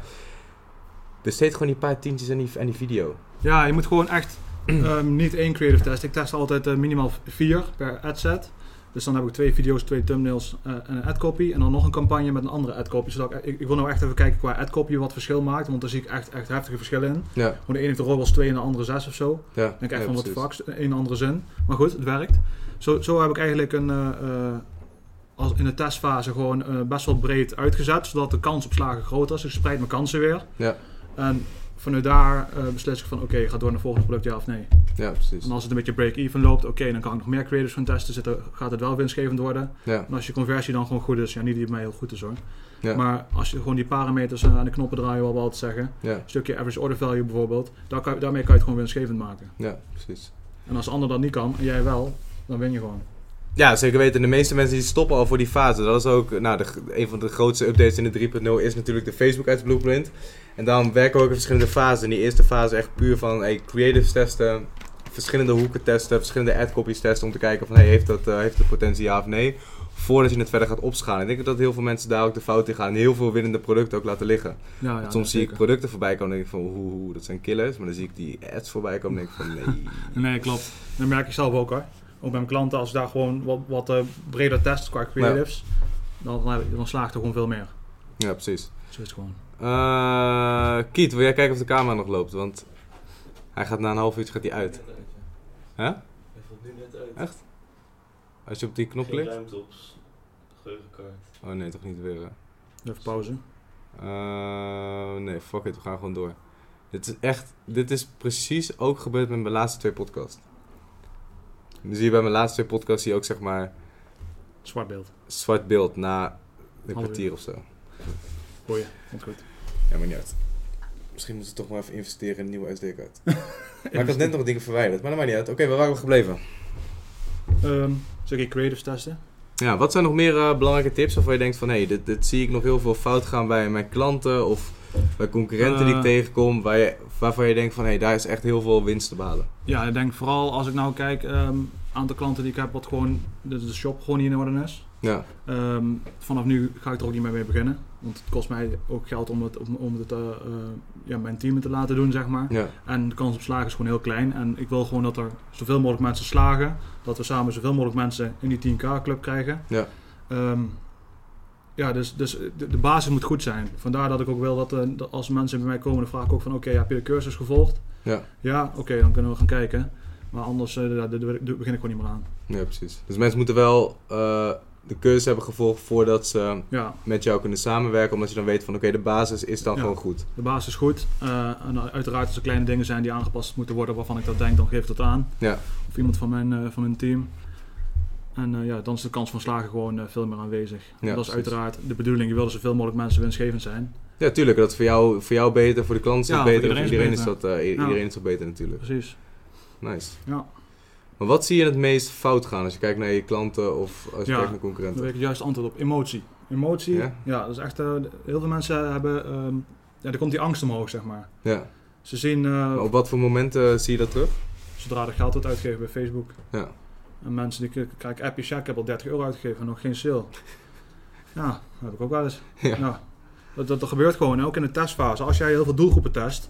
Besteed gewoon die paar tientjes aan die, die video. Ja, je moet gewoon echt ehm, niet één creative test. Ik test altijd eh, minimaal vier per adset. Dus dan heb ik twee video's, twee thumbnails eh, en een adcopy. En dan nog een campagne met een andere adcopy. Zodat ik, ik, ik wil nou echt even kijken qua adcopy wat verschil maakt. Want daar zie ik echt, echt heftige verschillen in. Ja, Gewoon de ene heeft de ROAS 2 en de andere 6 of zo. ja. Dan denk ik echt van wat fucks, een en andere zin. Maar goed, het werkt. Zo, zo heb ik eigenlijk een, eh, eh, als in de testfase gewoon best wel breed uitgezet. Zodat de kans op slagen groter is. Ik spreid mijn kansen weer. Ja. En vanuit daar eh, beslis ik van oké, ik ga door naar het volgende product ja of nee. Ja, precies. En als het een beetje break-even loopt, oké, dan kan ik nog meer creators gaan testen. Zitten, gaat het wel winstgevend worden. Ja, En als je conversie dan gewoon goed is, ja, niet die bij mij heel goed is hoor. ja, Maar als je gewoon die parameters eh, aan de knoppen draaien, wat we altijd zeggen. ja, Een stukje average order value bijvoorbeeld. Daar kan, daarmee kan je het gewoon winstgevend maken. ja, precies. En als de ander dat niet kan en jij wel, dan win je gewoon. Ja, zeker weten. De meeste mensen die stoppen al voor die fase. Dat is ook nou, de, een van de grootste updates in de 3.0 is natuurlijk de Facebook Ads Blueprint. En daarom werken we ook in verschillende fasen. In die eerste fase echt puur van hey, creatives testen, verschillende hoeken testen, verschillende ad copies testen om te kijken van hey, heeft dat eh, heeft het potentie ja of nee. Voordat je het verder gaat opschalen. Ik denk dat heel veel mensen daar ook de fout in gaan. En heel veel winnende producten ook laten liggen. Ja, ja, Want soms zie ik producten voorbij komen en denk ik van hoe, hoe, dat zijn killers. Maar dan zie ik die ads voorbij komen en denk ik van nee. Nee, klopt. Dat merk ik zelf ook hoor. Ook bij mijn klanten, als ik daar gewoon wat, wat eh, breder test qua creatives, dan, dan, slaagt er gewoon veel meer. Ja, precies. Zo is het gewoon. Eh Kiet, wil jij kijken of de camera nog loopt? Want hij gaat na een half uurtje gaat hij uit. Hè? Hij valt nu net uit. Echt? Als je op die knop klikt? ruimte op geheugenkaart. Oh nee, toch niet weer. hè? Even pauze. Eh, nee, fuck it, we gaan gewoon door. Dit is echt, dit is precies ook gebeurd met mijn laatste twee podcasts. Nu zie je bij mijn laatste twee podcasts zie je ook zeg maar Zwart beeld. zwart beeld na een Half kwartier of zo. Boeien. Komt goed. Ja, maar niet uit. Misschien moeten we toch maar even investeren in een nieuwe SD-kaart. maar ik had net nog dingen verwijderd, maar dat maakt niet uit. Oké, waar waren we gebleven? Ehm stukje creatives testen. Ja, wat zijn nog meer eh, belangrijke tips waarvan je denkt van... hé, hey, dit, dit zie ik nog heel veel fout gaan bij mijn klanten... of bij concurrenten die ik Eh. tegenkom... Waar je, waarvan je denkt van... hé, hey, daar is echt heel veel winst te behalen. Ja, ik denk vooral als ik nou kijk, ehm aantal klanten die ik heb, wat gewoon de, de shop gewoon niet in orde is. Ja, Ehm, vanaf nu ga ik er ook niet meer mee beginnen. Want het kost mij ook geld om het, om, om het eh, ja, mijn team te laten doen, zeg maar. ja, En de kans op slagen is gewoon heel klein. En ik wil gewoon dat er zoveel mogelijk mensen slagen. Dat we samen zoveel mogelijk mensen in die 10k club krijgen. ja, Ehm, ja, dus, dus de, de basis moet goed zijn. Vandaar dat ik ook wil dat, eh, dat als mensen bij mij komen, dan vraag ik ook van oké, heb je de cursus gevolgd? ja. Ja, oké, dan kunnen we gaan kijken. Maar anders eh, daar, begin ik gewoon niet meer aan. Ja, precies. Dus mensen moeten wel... eh, de cursus hebben gevolgd voordat ze Ja, met jou kunnen samenwerken. Omdat je dan weet van oké, de basis is dan Ja. gewoon goed. de basis is goed. Eh, en uiteraard als er kleine dingen zijn die aangepast moeten worden waarvan ik dat denk, dan geef ik dat aan. Ja. Of iemand van mijn, eh, van mijn team. En eh, ja, dan is de kans van slagen gewoon eh, veel meer aanwezig. Ja, dat is precies. uiteraard de bedoeling. Je wil zoveel mogelijk mensen winstgevend zijn. Ja, tuurlijk. Dat is voor jou, voor jou beter, voor de klant is dat beter. Voor iedereen iedereen is is dat, eh, Ja. iedereen is dat beter natuurlijk. Precies. Nice. Ja. Maar wat zie je het meest fout gaan als je kijkt naar je klanten of als je kijkt naar concurrenten? weet ik het juiste antwoord op. Emotie. Emotie, Ja? ja, dat is echt... heel veel mensen hebben... ehm ja, er komt die angst omhoog, zeg maar. Ja. Ze zien, op wat voor momenten zie je dat terug? zodra er geld wordt uitgegeven bij Facebook. Ja. En mensen die k- krijgen appjes, ja, ik heb al 30 euro uitgegeven en nog geen sale. Ja, dat heb ik ook wel eens. Ja. Nou, dat, dat, dat gebeurt gewoon, ook in de testfase. Als jij heel veel doelgroepen test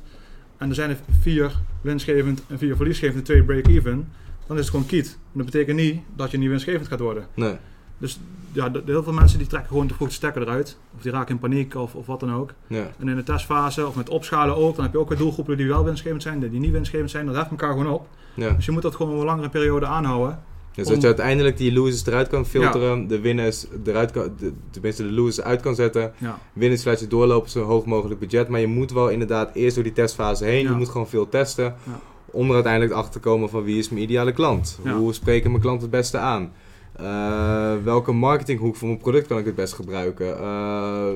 en er zijn er vier winstgevend en vier verliesgevend en twee break-even, dan is het gewoon kiet. En dat betekent niet dat je niet winstgevend gaat worden. Nee. Dus ja, heel veel mensen die trekken gewoon te vroeg de stekker eruit. Of die raken in paniek of, of wat dan ook. Ja. En in de testfase of met opschalen ook, dan heb je ook weer doelgroepen die wel winstgevend zijn, die niet winstgevend zijn. Dat heft elkaar gewoon op. ja. Dus je moet dat gewoon een langere periode aanhouden. Dus Om- dat je uiteindelijk die losers eruit kan filteren, de winners eruit kan, de, tenminste de losers uit kan zetten. Ja. Winners laat je doorlopen, zo hoog mogelijk budget. Maar je moet wel inderdaad eerst door die testfase heen. Ja. Je moet gewoon veel testen. Ja. Om er uiteindelijk achter te komen van wie is mijn ideale klant. Hoe spreken mijn klant het beste aan? Eh, welke marketinghoek voor mijn product kan ik het best gebruiken? Eh,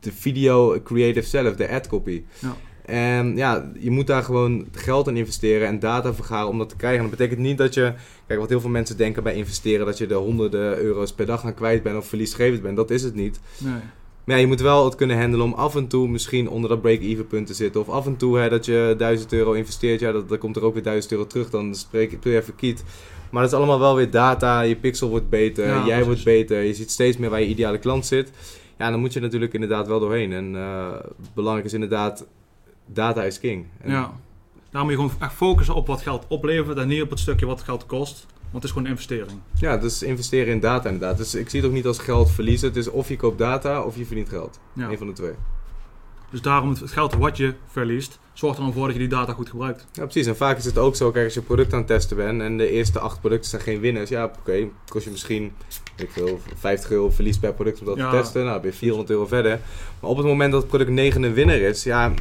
de video creative zelf, de ad copy. Ja. En ja, je moet daar gewoon geld in investeren en data vergaren om dat te krijgen. En dat betekent niet dat je, kijk wat heel veel mensen denken bij investeren, dat je er honderden euro's per dag aan kwijt bent of verliesgevend bent. Dat is het niet. Nee. Maar ja, je moet wel het kunnen handelen om af en toe misschien onder dat break-even punt te zitten. Of af en toe hè, dat je 1000 euro investeert, ja, dat, dan komt er ook weer 1000 euro terug. Dan spreek ik weer even kiet. Maar dat is allemaal wel weer data. Je pixel wordt beter, Ja, jij wordt beter. Je ziet steeds meer waar je ideale klant zit. Ja, dan moet je natuurlijk inderdaad wel doorheen. En eh, belangrijk is inderdaad, data is king. En- Ja. Daarom moet je gewoon echt focussen op wat geld oplevert en niet op het stukje wat geld kost. Want het is gewoon een investering. Ja, dus investeren in data inderdaad. Dus ik zie het ook niet als geld verliezen. Het is of je koopt data of je verdient geld. Ja. Eén van de twee. Dus daarom het geld wat je verliest, zorgt er dan voor dat je die data goed gebruikt. Ja, precies. En vaak is het ook zo, kijk, als je product aan het testen bent en de eerste acht producten zijn geen winnaars. Ja, oké, kost je misschien, ik veel, 50 euro verlies per product om dat Ja. te testen. Nou, ben je 400 euro verder. Maar op het moment dat het product 9 een winnaar is, ja,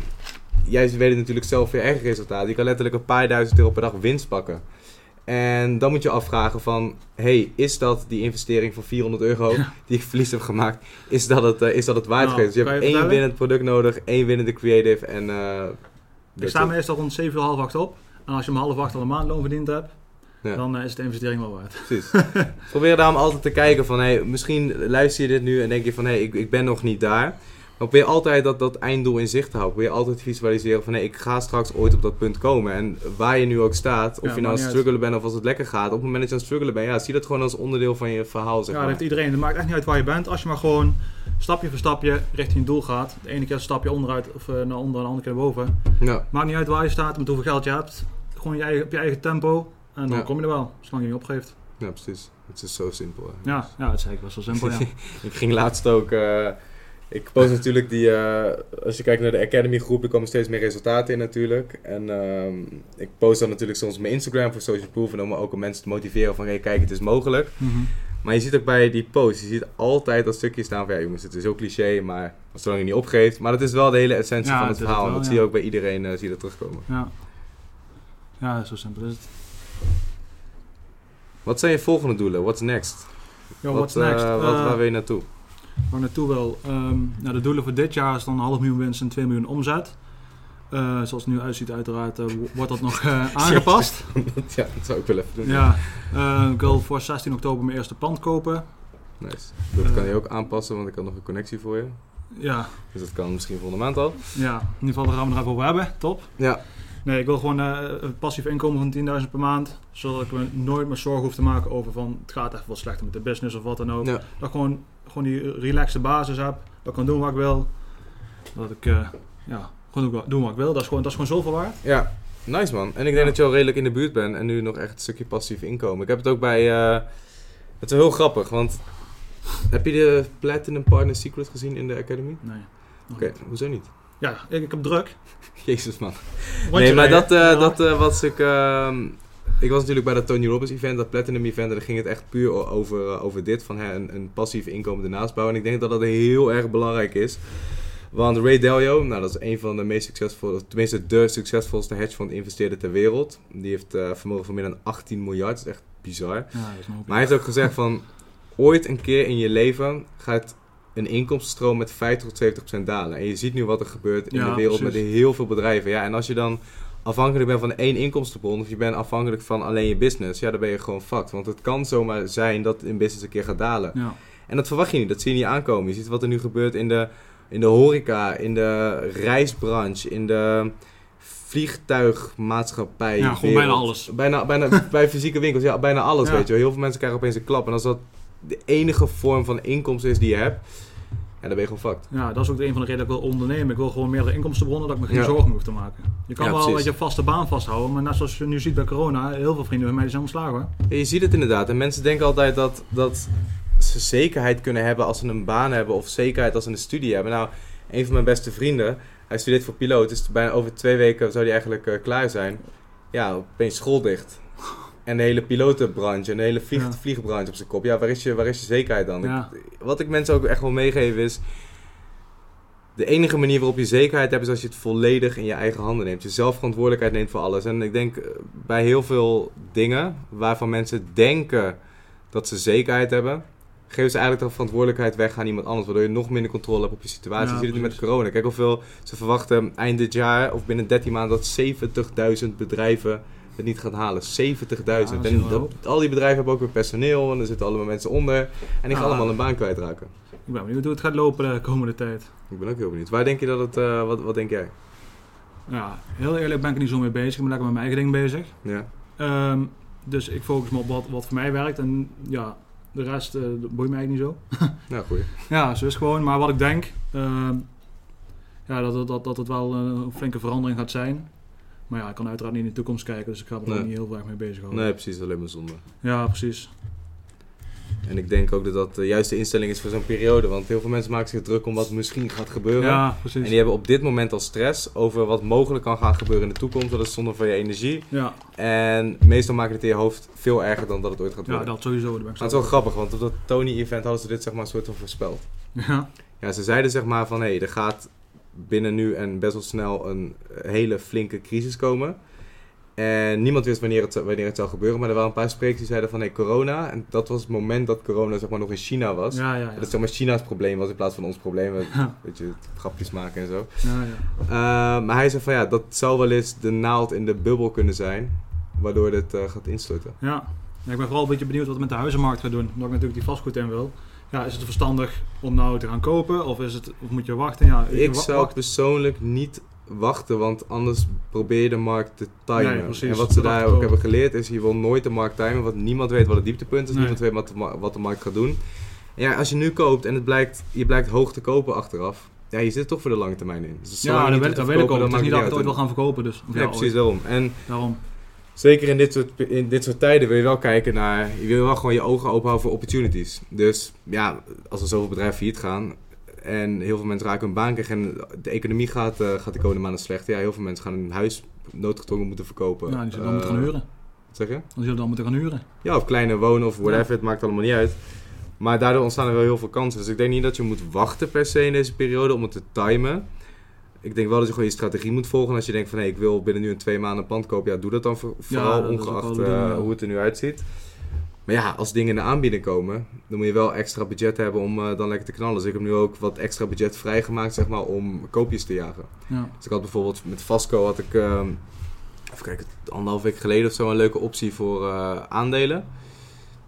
jij weet het natuurlijk zelf je eigen resultaat. Je kan letterlijk een paar duizend euro per dag winst pakken. En dan moet je afvragen van, hey, is dat die investering van 400 euro die ik verlies heb gemaakt, is dat het, eh, is dat het waard Nou, geweest? Dus je hebt je één winnend product nodig, één winnende creative en... eh, Ik sta meestal rond 7 uur half 8 op. En als je om half 8 al een maandloon verdiend hebt, Ja. dan eh, is de investering wel waard. Precies. Probeer daarom altijd te kijken van, hey, misschien luister je dit nu en denk je van, hé, hey, ik, ik ben nog niet daar. Maar probeer altijd dat, dat einddoel in zicht te houden. Probeer altijd te visualiseren van, hey, ik ga straks ooit op dat punt komen. En waar je nu ook staat, of Ja, je nou aan het struggelen bent of als het lekker gaat. Op het moment dat je aan het struggelen bent, ja, zie dat gewoon als onderdeel van je verhaal, zeg ja, dat heeft iedereen. Het maakt echt niet uit waar je bent. Als je maar gewoon stapje voor stapje richting je doel gaat. De ene keer een stapje onderuit of eh, naar onder en de andere keer naar boven. Ja, Maakt niet uit waar je staat, met hoeveel geld je hebt. Gewoon je eigen, op je eigen tempo. En dan Ja. kom je er wel, zolang je niet opgeeft. ja, precies. Het is zo simpel. Ja, ja het is eigenlijk wel zo simpel, ja. Ik ging laatst ook. eh, ik post natuurlijk die. eh, als je kijkt naar de Academy groep, er komen steeds meer resultaten in natuurlijk. En ehm, ik post dan natuurlijk soms op mijn Instagram voor social proof. En om ook om mensen te motiveren van hey, kijk, het is mogelijk. Mhm. Maar je ziet ook bij die post, je ziet altijd dat stukje staan van ja jongens, het is heel cliché, maar zolang je niet opgeeft. Maar dat is wel de hele essentie Ja, van het verhaal. het en dat ja. zie je ook bij iedereen, eh, zie je dat terugkomen. Ja. ja, zo simpel is het. Wat zijn je volgende doelen? What's next? Yo, wat, what's next? eh, wat, waar wil je naartoe? Waar naartoe wil. Ehm, nou, de doelen voor dit jaar is dan een half miljoen winst en 2 miljoen omzet. Eh, zoals het nu uitziet, uiteraard eh, wo- wordt dat nog eh, aangepast. ja, dat zou ik wel even doen. ja, ik wil voor 16 oktober mijn eerste pand kopen. Nice. Dat kan je ook aanpassen, want ik had nog een connectie voor je. Ja, Dus dat kan misschien volgende maand al. ja, in ieder geval daar gaan we er even over hebben. Top. Ja, Nee, ik wil gewoon een passief inkomen van 10.000 per maand. Zodat ik me nooit meer zorgen hoef te maken over van het gaat echt wat slechter met de business of wat dan ook. ja. Dat gewoon, gewoon die relaxte basis heb. Dat ik kan doen wat ik wil. Dat ik eh, ja, gewoon doe, doen wat ik wil. Dat is gewoon, dat is gewoon zoveel waard. ja. Nice man. En ik denk Ja. dat je al redelijk in de buurt bent en nu nog echt een stukje passief inkomen. Ik heb het ook bij... eh, het is heel grappig, want... Heb je de Platinum Partner Secret gezien in de Academy? Nee. Oké, hoezo niet? Ja, ik, ik heb druk. Jezus man. Nee, maar dat, eh, dat eh, was ik... ehm, ik was natuurlijk bij dat Tony Robbins event, dat Platinum event. En daar ging het echt puur over, eh, over dit. Van hè, een, een passief inkomen ernaast bouwen. En ik denk dat dat heel erg belangrijk is. Want Ray Dalio, nou, dat is een van de meest succesvolle, tenminste de succesvolste hedgefond investeerder ter wereld. Die heeft eh, vermogen van meer dan 18 miljard. Dat is echt bizar. Ja, is. Maar hij heeft ook gezegd van, ooit een keer in je leven gaat een inkomstenstroom met 50 tot 70 procent dalen. En je ziet nu wat er gebeurt in Ja, de wereld precies. met heel veel bedrijven. Ja, en als je dan afhankelijk bent van één inkomstenbron, of je bent afhankelijk van alleen je business, ja, dan ben je gewoon fucked. Want het kan zomaar zijn dat een business een keer gaat dalen. Ja. En dat verwacht je niet, dat zie je niet aankomen. Je ziet wat er nu gebeurt in de, in de horeca, in de reisbranche, in de vliegtuigmaatschappij. Ja, gewoon bijna alles. Bijna, bijna bij fysieke winkels, ja, bijna alles, Ja. weet je wel. Heel veel mensen krijgen opeens een klap. En als dat de enige vorm van inkomsten is die je hebt, ja, dan ben je gewoon fucked. ja, dat is ook een van de redenen dat ik wil ondernemen. Ik wil gewoon meerdere inkomstenbronnen, dat ik me geen Ja. zorgen hoef te maken. Je kan Ja, wel je, vaste baan vasthouden, maar net zoals je nu ziet bij corona, heel veel vrienden van mij zijn ontslagen hoor. Ja, je ziet het inderdaad. En mensen denken altijd dat, dat ze zekerheid kunnen hebben als ze een baan hebben of zekerheid als ze een studie hebben. Nou, een van mijn beste vrienden, hij studeert voor piloot, dus bijna over twee weken zou hij eigenlijk eh, klaar zijn. Ja, opeens school dicht. En de hele pilotenbranche en de hele vlieg, Ja. vliegbranche op zijn kop. Ja, waar is je, waar is je zekerheid dan? Ja. Ik- wat ik mensen ook echt wil meegeven is... De enige manier waarop je zekerheid hebt is als je het volledig in je eigen handen neemt. Je zelf verantwoordelijkheid neemt voor alles. En ik denk eh, bij heel veel dingen waarvan mensen denken dat ze zekerheid hebben, geven ze eigenlijk de verantwoordelijkheid weg aan iemand anders. Waardoor je nog minder controle hebt op je situatie. Ja, je ziet het nu met corona. Kijk hoeveel ze verwachten eind dit jaar of binnen 13 maanden dat 70.000 bedrijven het niet gaan halen. 70.000. Ja, dat is en dat- al die bedrijven hebben ook weer personeel en er zitten allemaal mensen onder. En die gaan Ja. allemaal een baan kwijtraken. Ik ben benieuwd hoe het gaat lopen de komende tijd. Ik ben ook heel benieuwd. Waar denk je dat het, eh, wat, wat denk jij? Ja, heel eerlijk ben ik er niet zo mee bezig. Ik ben lekker met mijn eigen ding bezig. Ja. Ehm, dus ik focus me op wat, wat voor mij werkt. En ja, de rest eh, boeit mij eigenlijk niet zo. Nou, goeie. Ja, zo is gewoon. Maar wat ik denk, ehm, ja, dat, dat, dat het wel een flinke verandering gaat zijn. Maar ja, ik kan uiteraard niet in de toekomst kijken. Dus ik ga er Nee. ook niet heel erg mee bezig houden. Nee, precies. Alleen maar zonde. Ja, precies. En ik denk ook dat dat de juiste instelling is voor zo'n periode. Want heel veel mensen maken zich druk om wat misschien gaat gebeuren. Ja, precies. En die hebben op dit moment al stress over wat mogelijk kan gaan gebeuren in de toekomst. Dat is zonde van je energie. Ja, En meestal maakt het in je hoofd veel erger dan dat het ooit gaat ja, worden. dat sowieso. Ik Maar het is wel grappig, want op dat Tony-event hadden ze dit zeg maar een soort van voorspeld. Ja, Ja, ze zeiden zeg maar van, hé, hey, er gaat binnen nu en best wel snel een hele flinke crisis komen. En niemand wist wanneer het, wanneer het zou gebeuren, maar er waren een paar sprekers die zeiden van, hé, corona. En dat was het moment dat corona zeg maar nog in China was. ja, ja. ja. Dat het zeg maar China's probleem was in plaats van ons probleem. Weet je, grapjes maken en zo. ja, ja. Uh, maar hij zei van, ja, dat zou wel eens de naald in de bubbel kunnen zijn. Waardoor dit uh, gaat instorten. Ja. Ja, ik ben vooral een beetje benieuwd wat het met de huizenmarkt gaat doen. Omdat ik natuurlijk die vastgoed in wil. Ja, is het verstandig om nou te gaan kopen? Of, is het, of moet je wachten? Ja, Ik zou wacht- persoonlijk niet wachten, want anders probeer je de markt te timen. Nee, en wat ze daar ook hebben geleerd is, je wil nooit de markt timen, want niemand weet wat het dieptepunt is, Nee. niemand weet wat de, ma- wat de markt gaat doen. En ja, als je nu koopt en het blijkt, je blijkt hoog te kopen achteraf, ja, je zit toch voor de lange termijn in. Dus Ja, je dat niet weet, ik ook. Het is dan niet dat ik maakt het ooit wil gaan verkopen. Dus. Ja, ja, precies daarom. En Daarom. Zeker in dit, soort, in dit soort tijden wil je wel kijken naar... Je wil wel gewoon je ogen open houden voor opportunities. Dus ja, als er zoveel bedrijven failliet gaan... en heel veel mensen raken hun baan krijgen... en de economie gaat, eh, gaat de komende maanden slecht... ja, heel veel mensen gaan hun huis noodgedwongen moeten verkopen. Ja, die zullen dan Eh, moeten gaan huren. Wat zeg je? Die zullen dan moeten gaan huren. Ja, of kleine wonen of whatever, het maakt allemaal niet uit. Maar daardoor ontstaan er wel heel veel kansen. Dus ik denk niet dat je moet wachten per se in deze periode om het te timen. Ik denk wel dat je gewoon je strategie moet volgen. Als je denkt van hé, ik wil binnen nu in twee maanden een pand kopen, ja, doe dat dan voor- vooral dat ongeacht eh, hoe het er nu uitziet. Maar ja, als dingen in de aanbieding komen, dan moet je wel extra budget hebben om eh, dan lekker te knallen. Dus ik heb nu ook wat extra budget vrijgemaakt, zeg maar, om koopjes te jagen. Ja. Dus ik had bijvoorbeeld met Vasco had ik, ehm even kijken, anderhalf week geleden of zo een leuke optie voor eh, aandelen.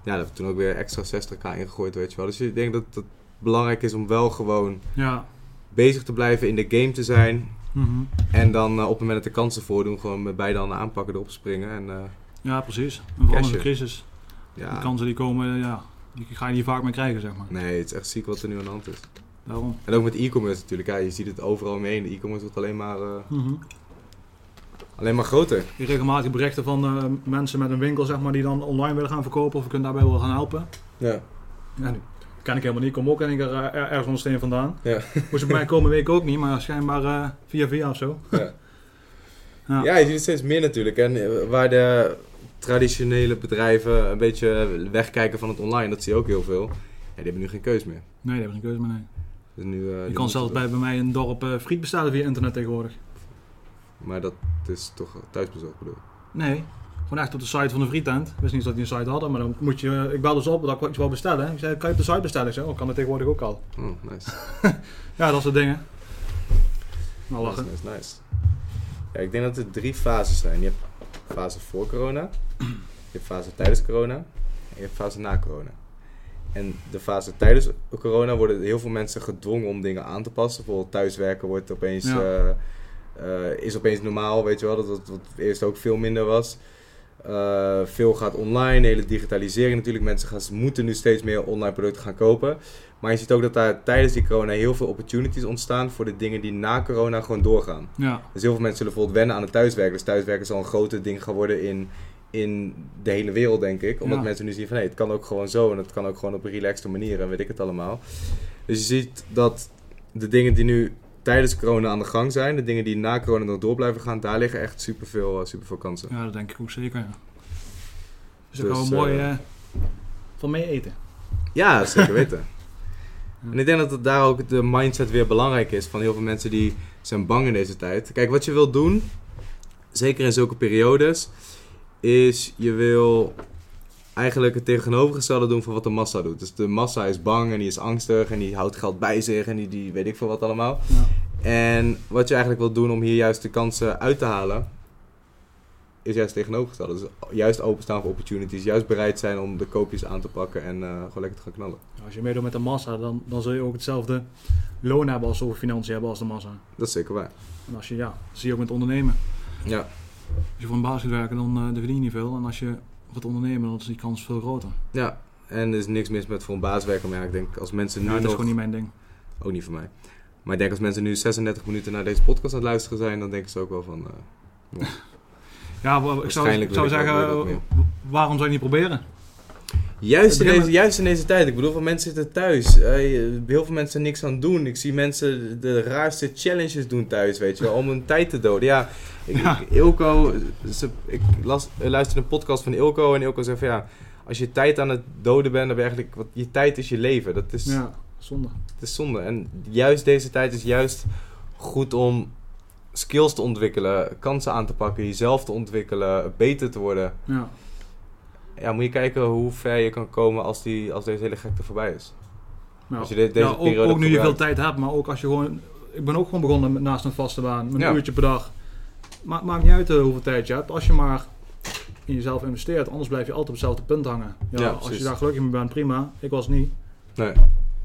Ja, daar heb ik toen ook weer extra 60k ingegooid, weet je wel. Dus ik denk dat het belangrijk is om wel gewoon Ja. Bezig te blijven, in de game te zijn. Mhm. En dan eh, op het moment dat de kansen voordoen, gewoon met beide handen aanpakken, erop springen. En eh, ja, precies. En vooral in de crisis. De ja, kansen die komen, ja, die ga je niet vaak meer krijgen, zeg maar. nee, het is echt ziek wat er nu aan de hand is. Daarom. En ook met e-commerce natuurlijk, ja, je ziet het overal mee. De e-commerce wordt alleen maar, eh, Mhm. alleen maar groter. Je regelmatig berichten van mensen met een winkel, zeg maar, die dan online willen gaan verkopen of we kunnen daarbij wel gaan helpen. Ja. Ja, ken ik helemaal niet. Ik kom ook en ik er eh, er- ergens ondersteunen vandaan. Ja. Moest ik bij mij komen week ook niet, maar schijnbaar eh, via via of zo. Ja. Ja. Ja, je ziet het steeds meer natuurlijk. En eh, waar de traditionele bedrijven een beetje wegkijken van het online. Dat zie je ook heel veel. Ja, die hebben nu geen keus meer. Nee, dat heb ik geen keuze meer. Nee. Dus nu, Je die kan zelfs bij, bij mij een dorp eh, friet bestellen via internet tegenwoordig. Maar dat is toch thuisbezorgd bedoel. Nee, gewoon echt op de site van de frietent. Ik wist niet dat die een site hadden, maar dan moet je... Ik belde ze op dat ik iets wou bestellen. Ik zei, kan je op de site bestellen? Ik zei, oh, kan dat tegenwoordig ook al. Oh, nice. Ja, dat soort dingen. Nou, lachen. nice, nice. Ja, ik denk dat er drie fases zijn. Je hebt fase voor corona, je hebt fase tijdens corona en je hebt fase na corona. En de fase tijdens corona worden heel veel mensen gedwongen om dingen aan te passen. Bijvoorbeeld thuiswerken wordt opeens, Ja. eh, eh, is opeens normaal, weet je wel. Dat wat, wat eerst ook veel minder was. Eh, veel gaat online, hele digitalisering natuurlijk. Mensen gaan, moeten nu steeds meer online producten gaan kopen. Maar je ziet ook dat daar tijdens die corona heel veel opportunities ontstaan voor de dingen die na corona gewoon doorgaan. Ja, Dus heel veel mensen zullen bijvoorbeeld wennen aan het thuiswerken. Dus thuiswerken zal een groter ding gaan worden in, in de hele wereld, denk ik. Omdat Ja. mensen nu zien van, hé, het kan ook gewoon zo. En het kan ook gewoon op een relaxte manier en weet ik het allemaal. Dus je ziet dat de dingen die nu tijdens corona aan de gang zijn... de dingen die na corona nog door blijven gaan... daar liggen echt superveel, uh, superveel kansen. ja, dat denk ik ook zeker. Ja. Dus, Dus, daar gaan we mooi eh, eh, van mee eten. Ja, zeker weten. En ik denk dat het daar ook de mindset weer belangrijk is van heel veel mensen die zijn bang in deze tijd. Kijk, wat je wilt doen, zeker in zulke periodes, is je wil eigenlijk het tegenovergestelde doen van wat de massa doet. Dus de massa is bang en die is angstig en die houdt geld bij zich en die, die weet ik veel wat allemaal. Ja. En wat je eigenlijk wilt doen om hier juist de kansen uit te halen, is juist het tegenovergestelde. Dus juist openstaan voor opportunities, juist bereid zijn om de koopjes aan te pakken en eh, gewoon lekker te gaan knallen. Als je meedoet met de massa, dan, dan zul je ook hetzelfde loon hebben als zoveel financiën hebben als de massa. Dat is zeker waar. En als je, ja, dat zie je ook met ondernemen. Ja, Als je voor een baas gaat werken, dan, dan verdien je niet veel. En als je gaat ondernemen, dan is die kans veel groter. Ja, en er is niks mis met voor een baas werken. Maar ja, ik denk als mensen nu Ja, dat is nog... gewoon niet mijn ding. Ook niet voor mij. Maar ik denk als mensen nu 36 minuten naar deze podcast aan het luisteren zijn... dan denken ze ook wel van... eh, Ja, ik zou, Waarschijnlijk ik zou zeggen, waarom zou je niet proberen? Juist, in deze, juist in deze tijd. Ik bedoel, van mensen zitten thuis. Heel veel mensen niks aan doen. Ik zie mensen de raarste challenges doen thuis, weet je wel. Om hun tijd te doden. Ja, ik, Ja. ik- Ilko... Ze, ik las, eh, luisterde een podcast van Ilko en Ilko zei van... Ja, als je tijd aan het doden bent, dan ben je eigenlijk... Wat, je tijd is je leven. Dat is... Ja, zonde. Het is zonde. En juist deze tijd is juist goed om skills te ontwikkelen, kansen aan te pakken, jezelf te ontwikkelen, beter te worden. Ja. Ja, moet je kijken hoe ver je kan komen als, die, als deze hele gekte voorbij is. Ja. Als je de- deze ja, ook, periode ook nu je veel tijd hebt, maar ook als je gewoon... Ik ben ook gewoon begonnen met, naast een vaste baan, een Ja. uurtje per dag. Ma maakt niet uit eh, hoeveel tijd je hebt, als je maar in jezelf investeert. Anders blijf je altijd op hetzelfde punt hangen. Ja, Ja, als je daar gelukkig mee bent, prima. Ik was niet. Nee.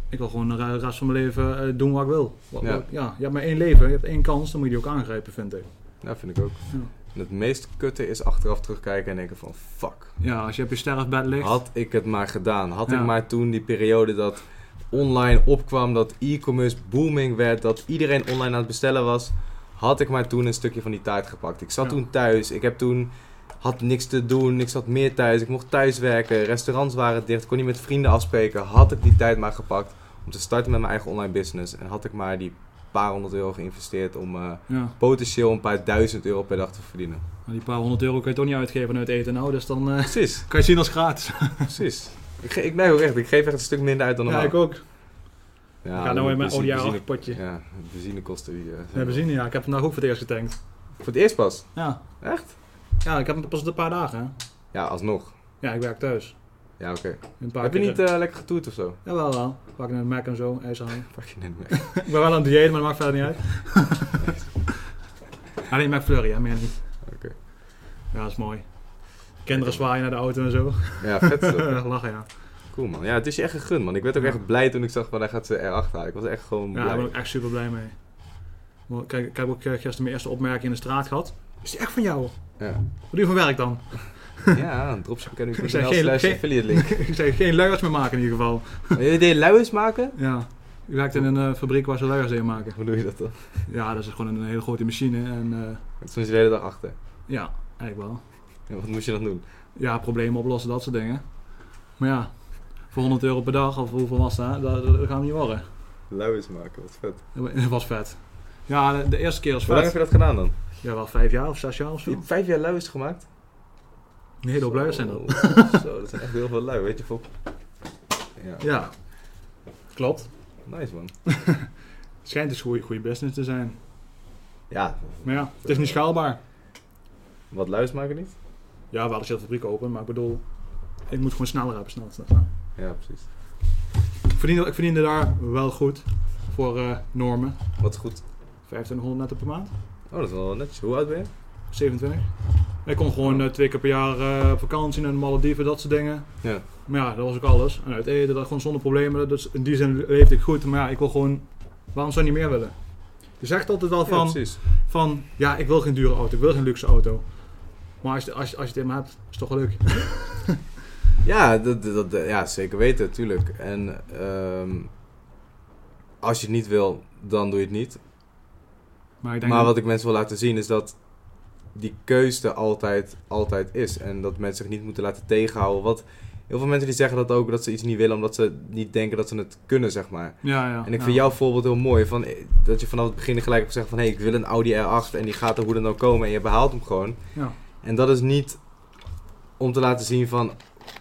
Ik wil gewoon de re- rest van mijn leven eh, doen wat ik wil. Wat, Ja. wat- ja, je hebt maar één leven, je hebt één kans, dan moet je die ook aangrijpen, vind ik. Ja, vind ik ook. Ja. Het meest kutte is achteraf terugkijken en denken van fuck. Ja, als je op je sterfbed ligt. Had ik het maar gedaan. Had Ja. ik maar toen die periode dat online opkwam, dat e-commerce booming werd, dat iedereen online aan het bestellen was, had ik maar toen een stukje van die taart gepakt. Ik zat Ja. toen thuis, ik heb toen had niks te doen, ik zat meer thuis, ik mocht thuis werken, restaurants waren dicht, kon niet met vrienden afspreken. Had ik die tijd maar gepakt om te starten met mijn eigen online business en had ik maar die paar honderd euro geïnvesteerd om eh, Ja, potentieel een paar duizend euro per dag te verdienen. maar die paar honderd euro kun je toch niet uitgeven uit eten nou, dus dan Precies, kan je zien als gratis. precies. Ik, ik merk ook echt, ik geef echt een stuk minder uit dan Ja, normaal. ik ook. Ja, ik ga nou in mijn benzine- oude jaar benzine- afpotje. Ja, de benzinekosten die... zijn Ja, benzine, ja. Ik heb vandaag ook voor het eerst getankt. Voor het eerst pas? Ja. Echt? Ja, ik heb hem pas een paar dagen, hè. Ja, alsnog. Ja, ik werk thuis. Ja, oké. Een Heb je niet eh, lekker getoerd of zo? Jawel, wel. Pak naar de Mac en zo, ijs halen. Pak je net mee. ik ben wel aan het dieet, maar dat maakt verder niet uit. Alleen McFlurry, hè, meer niet. Oké. Ja, dat is mooi. Kinderen zwaaien naar de auto en zo. Ja, vet. Lachen, ja. Cool man. Ja, het is je echt gegund man. Ik werd ook Ja. echt blij toen ik zag van hij gaat ze erachter halen. Ik was echt gewoon Ja, blij. daar ben ik echt super blij mee. Kijk, ik heb ook eh, gisteren mijn eerste opmerking in de straat gehad. Is die echt van jou? Ja, Wat doe je van werk dan? ja geen- slash geen- affiliate link. ik zei geen luiers meer maken in ieder geval. Wil je die luiers maken? Ja. Ik werkte in een eh, fabriek waar ze luiers in maken. Hoe doe je dat dan? Ja, dat is gewoon een hele grote machine. En eh, Dat stond je de hele dag achter. ja, eigenlijk wel. Ja, wat moest je dan doen? Ja, problemen oplossen, dat soort dingen. Maar ja, voor 100 euro per dag, of hoeveel was dat? Dat, dat gaan we niet worden. Luiers maken, wat vet. Dat was vet. Ja, de, de eerste keer was Hoe lang heb vet. je dat gedaan dan? Ja, wel vijf jaar of zes jaar of Je zo. hebt vijf jaar luiers gemaakt? Een hele hoop zijn dat. Zo, dat zijn echt heel veel lui, weet je. Voor... Ja. Ja, klopt. Nice man. Schijnt dus goede, goede business te zijn. Ja, Maar ja, het is niet schaalbaar. wat luis maken niet? Ja, we hadden zelf fabriek open, maar ik bedoel, ik moet gewoon sneller hebben, sneller, sneller. Ja, precies. Ik verdiende, ik verdiende daar wel goed voor eh, normen. Wat goed. 2500 netto per maand. Oh, dat is wel netjes. Hoe oud ben je? 27. Ik kon gewoon eh, twee keer per jaar eh, op vakantie naar de Malediven, dat soort dingen. Ja. Maar ja, dat was ook alles. En uit eten, dat gewoon zonder problemen. Dus in die zin leefde ik goed. Maar ja, ik wil gewoon... Waarom zou je niet meer willen? Je zegt altijd wel van... van ja, ik wil geen dure auto, ik wil geen luxe auto. Maar als je, als je, als je het in hebt, is het toch wel leuk. Ja, dat, dat, ja, zeker weten, tuurlijk. En ehm, als je het niet wil, dan doe je het niet. Maar ik denk Maar wat ik mensen wil laten zien is dat die keuze er altijd, altijd is. En dat mensen zich niet moeten laten tegenhouden. Want heel veel mensen die zeggen dat ook, dat ze iets niet willen omdat ze niet denken dat ze het kunnen, zeg maar. Ja, ja. En ik ja. vind jouw voorbeeld heel mooi. Van, eh, dat je vanaf het begin gelijk hebt gezegd van... Hé, hey, ik wil een Audi R8 en die gaat er hoe dan ook komen. En je behaalt hem gewoon. Ja. En dat is niet om te laten zien van...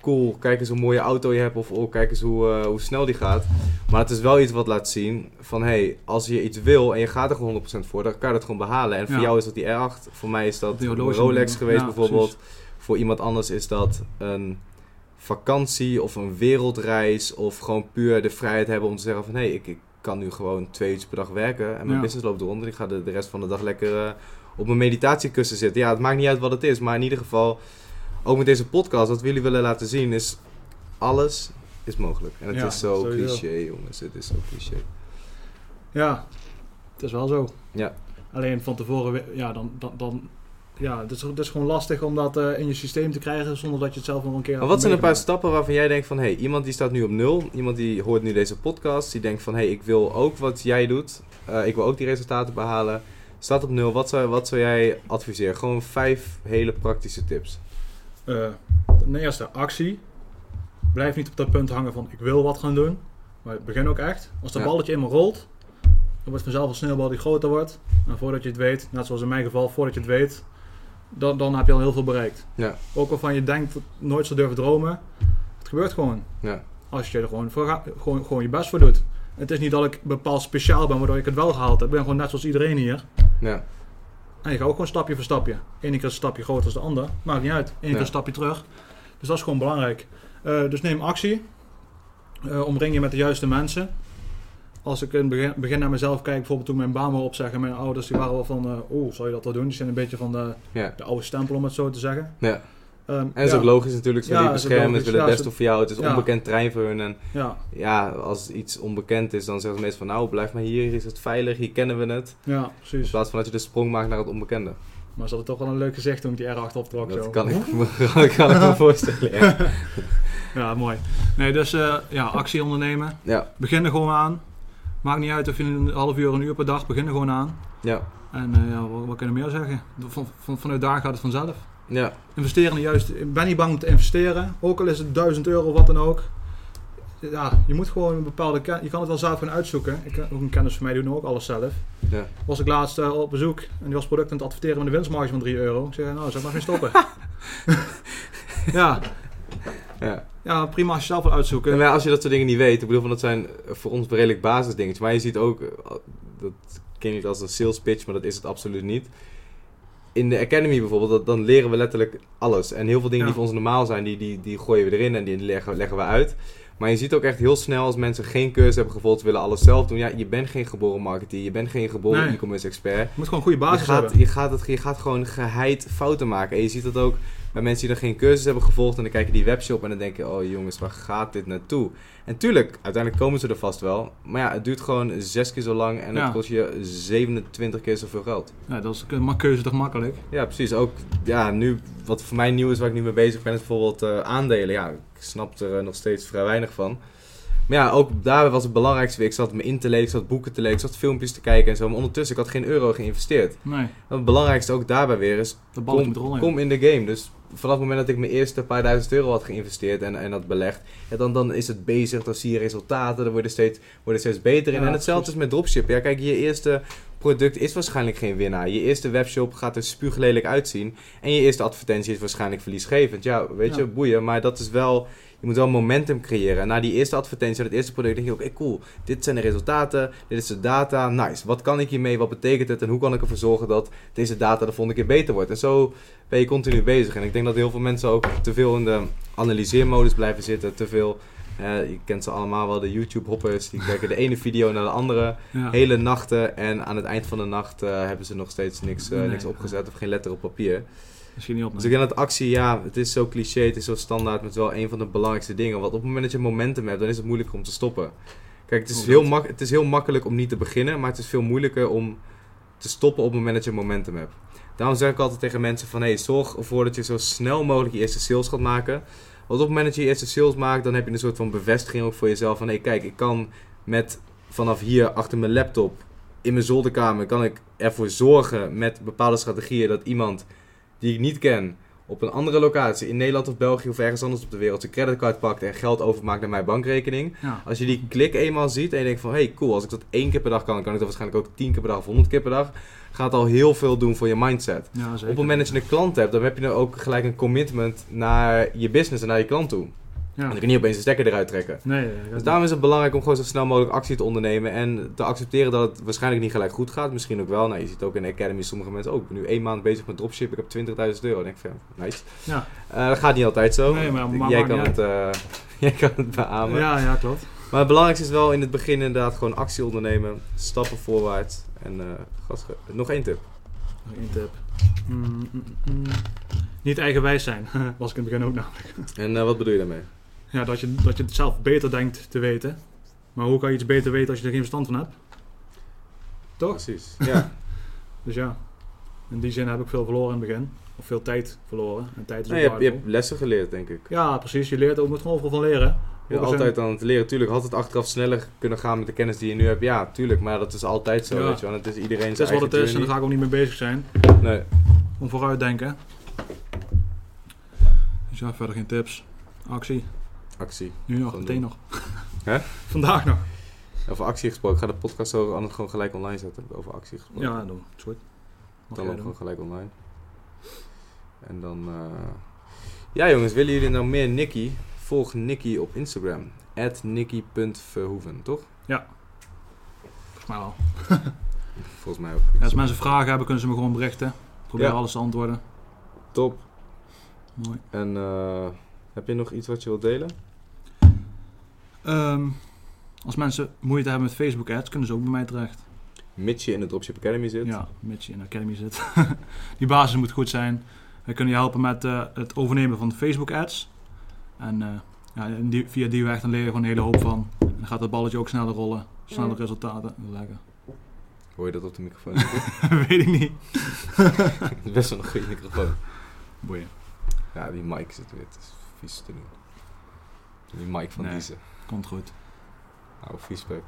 Cool, kijk eens hoe mooie auto je hebt. Of oh, kijk eens hoe, eh, hoe snel die gaat. Maar het is wel iets wat laat zien van... Hey, als je iets wil en je gaat er gewoon 100% voor... Dan kan je dat gewoon behalen. En voor Ja. jou is dat die R8. Voor mij is dat een Rolex ja, geweest precies. bijvoorbeeld. Voor iemand anders is dat een vakantie of een wereldreis of gewoon puur de vrijheid hebben om te zeggen van hé, hey, ik, ik kan nu gewoon twee uur per dag werken en mijn Ja. business loopt eronder. Ik ga de, de rest van de dag lekker eh, op mijn meditatiekussen zitten. Ja, het maakt niet uit wat het is, maar in ieder geval, ook met deze podcast, wat we jullie willen laten zien is, alles is mogelijk. En het Ja, is zo sowieso. cliché jongens, het is zo cliché. Ja, het is wel zo. Ja. Alleen van tevoren, ja, dan, dan, dan ja, het is, het is gewoon lastig om dat eh, in je systeem te krijgen zonder dat je het zelf nog een keer Maar hebt wat zijn een paar stappen waarvan jij denkt van... hé, hey, iemand die staat nu op nul. Iemand die hoort nu deze podcast. Die denkt van... hé, hey, ik wil ook wat jij doet. Eh, ik wil ook die resultaten behalen. Staat op nul. Wat zou, wat zou jij adviseren? Gewoon vijf hele praktische tips. Eh, ten eerste, actie. Blijf niet op dat punt hangen van ik wil wat gaan doen. Maar begin ook echt. Als dat Ja. balletje eenmaal rolt, dan wordt vanzelf een sneeuwbal die groter wordt. En voordat je het weet, net zoals in mijn geval, voordat je het weet, dan, dan heb je al heel veel bereikt. Ja. Ook waarvan je denkt nooit zou durven dromen. Het gebeurt gewoon. Ja. Als je er gewoon, voor gewoon, gewoon je best voor doet. Het is niet dat ik bepaald speciaal ben waardoor ik het wel gehaald heb. Ik ben gewoon net zoals iedereen hier. Ja. En je gaat ook gewoon stapje voor stapje. Eén keer een stapje groter dan de ander. Maakt niet uit. Eén keer Ja. een stapje terug. Dus dat is gewoon belangrijk. Eh, dus neem actie. Eh, omring je met de juiste mensen. Als ik in het begin, begin naar mezelf kijk, bijvoorbeeld toen mijn baan wou opzeggen. Mijn ouders die waren wel van, eh oeh, zou je dat wel doen? Die zijn een beetje van de, Ja. de oude stempel om het zo te zeggen. ja. Ehm, En dat is ja, ook logisch natuurlijk. Ze willen beschermen. Ze willen het beste voor jou. Het is onbekend terrein voor hun. En Ja, ja, als iets onbekend is, dan zeggen ze meestal van... Nou, blijf maar hier. Hier is het veilig. Hier kennen we het. ja, In precies. plaats van dat je de sprong maakt naar het onbekende. Maar ze hadden toch wel een leuk gezicht toen ik die R8 optrok. Dat zo. kan ik, me, kan ik me voorstellen. Ja. Ja, mooi. Nee, dus eh, ja, actie ondernemen. ja. Begin er gewoon aan. Maakt niet uit of je een half uur, een uur per dag, begin er gewoon aan. Ja. En eh, ja, wat, wat kunnen we meer zeggen? Van, van, vanuit daar gaat het vanzelf. Ja. Investeren. Ik ben niet bang om te investeren. Ook al is het 1000 euro of wat dan ook. Ja, je moet gewoon een bepaalde... ken- Je kan het wel zelf gaan uitzoeken. Ik, ook een kennis van mij doen ook alles zelf. Ja. Was ik laatst eh, op bezoek en die was product aan het adverteren met een winstmarge van 3 euro. Ik zeg, nou, ik maar geen stoppen. ja, ja. ja, prima als je zelf wil uitzoeken. En maar als je dat soort dingen niet weet, ik bedoel, van dat zijn voor ons redelijk basisdingetjes. Maar je ziet ook, eh, dat ken niet als een sales pitch, maar dat is het absoluut niet. In de Academy bijvoorbeeld, dat, dan leren we letterlijk alles. En heel veel dingen Ja. die voor ons normaal zijn, die, die, die gooien we erin en die leggen, leggen we uit. Maar je ziet ook echt heel snel als mensen geen cursus hebben gevolgd, willen alles zelf doen. Ja, je bent geen geboren marketeer, je bent geen geboren Nee. e-commerce expert. Je moet gewoon een goede Je basis gaat, hebben. je, gaat het, je gaat gewoon geheid fouten maken. En je ziet dat ook bij mensen die nog geen cursus hebben gevolgd. En dan kijken die webshop en dan denken, oh jongens, waar gaat dit naartoe? En tuurlijk, uiteindelijk komen ze er vast wel. Maar ja, het duurt gewoon zes keer zo lang en Ja. het kost je 27 keer zoveel geld. Ja, dat is een keuze toch makkelijk. Ja, precies. Ook ja, nu, wat voor mij nieuw is, waar ik nu mee bezig ben, is bijvoorbeeld eh, aandelen. Ja, ik snap er eh, nog steeds vrij weinig van. Maar ja, ook daar was het belangrijkste. Ik zat me in te lezen, ik zat boeken te lezen, ik zat filmpjes te kijken en zo. Maar ondertussen, ik had geen euro geïnvesteerd. Nee, Het belangrijkste ook daarbij weer is, de bal moet kom, kom in de game. Dus vanaf het moment dat ik mijn eerste paar duizend euro had geïnvesteerd en, en had belegd, ja, dan, dan is het bezig, dan zie je resultaten, dan worden steeds, worden steeds beter in. Ja, en hetzelfde precies. is met dropshippen. Ja, kijk, je eerste product is waarschijnlijk geen winnaar. Je eerste webshop gaat er spuuglelijk uitzien. En je eerste advertentie is waarschijnlijk verliesgevend. Ja, weet je, boeien. Maar dat is wel... Je moet wel momentum creëren. En na die eerste advertentie, dat eerste product, denk je ook... Oké, cool. Dit zijn de resultaten. Dit is de data. Nice. Wat kan ik hiermee? Wat betekent het? En hoe kan ik ervoor zorgen dat deze data de volgende keer beter wordt? En zo ben je continu bezig. En ik denk dat heel veel mensen ook te veel in de analyseermodus blijven zitten. Te veel... je kent ze allemaal wel, de YouTube-hoppers. Die kijken de ene video naar de andere Ja. hele nachten. En aan het eind van de nacht eh, hebben ze nog steeds niks, eh, Nee. niks opgezet of geen letter op papier. Misschien niet op. Dus ik denk dat actie, ja, het is zo cliché, het is zo standaard, maar het is wel een van de belangrijkste dingen. Want op het moment dat je momentum hebt, dan is het moeilijker om te stoppen. Kijk, het is, Oh, heel, dat. mak het is heel makkelijk om niet te beginnen, maar het is veel moeilijker om te stoppen op het moment dat je momentum hebt. Daarom zeg ik altijd tegen mensen van, hey, zorg ervoor dat je zo snel mogelijk je eerste sales gaat maken. Want op het moment dat je je eerste sales maakt, dan heb je een soort van bevestiging ook voor jezelf van, hey, kijk, ik kan met vanaf hier achter mijn laptop in mijn zolderkamer, kan ik ervoor zorgen met bepaalde strategieën dat iemand die ik niet ken op een andere locatie in Nederland of België of ergens anders op de wereld zijn creditcard pakt en geld overmaakt naar mijn bankrekening. Ja. Als je die klik eenmaal ziet en je denkt van, hey cool, als ik dat één keer per dag kan, kan ik dat waarschijnlijk ook tien keer per dag of honderd keer per dag. Gaat al heel veel doen voor je mindset. Ja. Op het moment dat je een klant hebt, dan heb je dan ook gelijk een commitment naar je business en naar je klant toe. Ja. Dan kun je niet opeens een stekker eruit trekken. Nee, Dus daarom is het belangrijk om gewoon zo snel mogelijk actie te ondernemen en te accepteren dat het waarschijnlijk niet gelijk goed gaat. Misschien ook wel. Nou, je ziet ook in de Academy sommige mensen, oh, ik ben nu één maand bezig met dropship, ik heb 20.000 euro. Denk ik ja, nice. Ja. Eh, dat gaat niet altijd zo. Nee, maar- maar jij, kan het, eh, jij kan het beamen. ja, ja, klopt. Maar het belangrijkste is wel in het begin inderdaad gewoon actie ondernemen, stappen voorwaarts en eh gas Nog één tip. Nog één tip. Mm, mm, mm. Niet eigenwijs zijn, was ik in het begin ook namelijk. En wat bedoel je daarmee? Ja, dat je, dat je het zelf beter denkt te weten. Maar hoe kan je iets beter weten als je er geen verstand van hebt? Toch? Precies. Ja. Dus ja, in die zin heb ik veel verloren in het begin. Of veel tijd verloren. En tijd is Nee, je, hebt, je hebt lessen geleerd, denk ik. Ja, precies. Je leert ook, moet gewoon van leren. Je bent altijd aan het leren. Tuurlijk had het achteraf sneller kunnen gaan met de kennis die je nu hebt. Ja, tuurlijk. Maar dat is altijd zo, Ja. weet je wel. Het is iedereen Het zijn is wat het is en daar ga ik ook niet mee bezig zijn. Nee. Om vooruitdenken. Dus ja, verder geen tips. Actie. Actie. Nu nog, meteen doen. nog. Hè? Vandaag nog. Over actie gesproken. Ik ga de podcast zo anders gewoon gelijk online zetten. Over actie gesproken. Ja, goed. Mag dan jij ook doen. gewoon gelijk online. En dan... eh, Ja jongens, willen jullie nou meer Nicky? Volg Nicky op Instagram. Nicky.verhoeven, toch? Volgens mij wel. Volgens mij ook. Ja, als mensen vragen hebben, kunnen ze me gewoon berichten. Ik probeer Ja. alles te antwoorden. Top. Mooi. En eh, heb je nog iets wat je wilt delen? Ehm, als mensen moeite hebben met Facebook ads, kunnen ze ook bij mij terecht. Mits je in de Dropship Academy zit. Ja, mits je in de Academy zit. Die basis moet goed zijn. We kunnen je helpen met eh, het overnemen van Facebook ads. En eh, ja, en die, via die weg dan leer je gewoon een hele hoop van. En dan gaat het balletje ook sneller rollen. Sneller resultaten. Lekker. Hoor je dat op de microfoon? Weet ik niet. Het is best wel een goede microfoon. Boeien. Ja, die mic zit weer. Het is vies te doen. Die mic van Nee. Diese. Komt goed. Nou, viespeuk.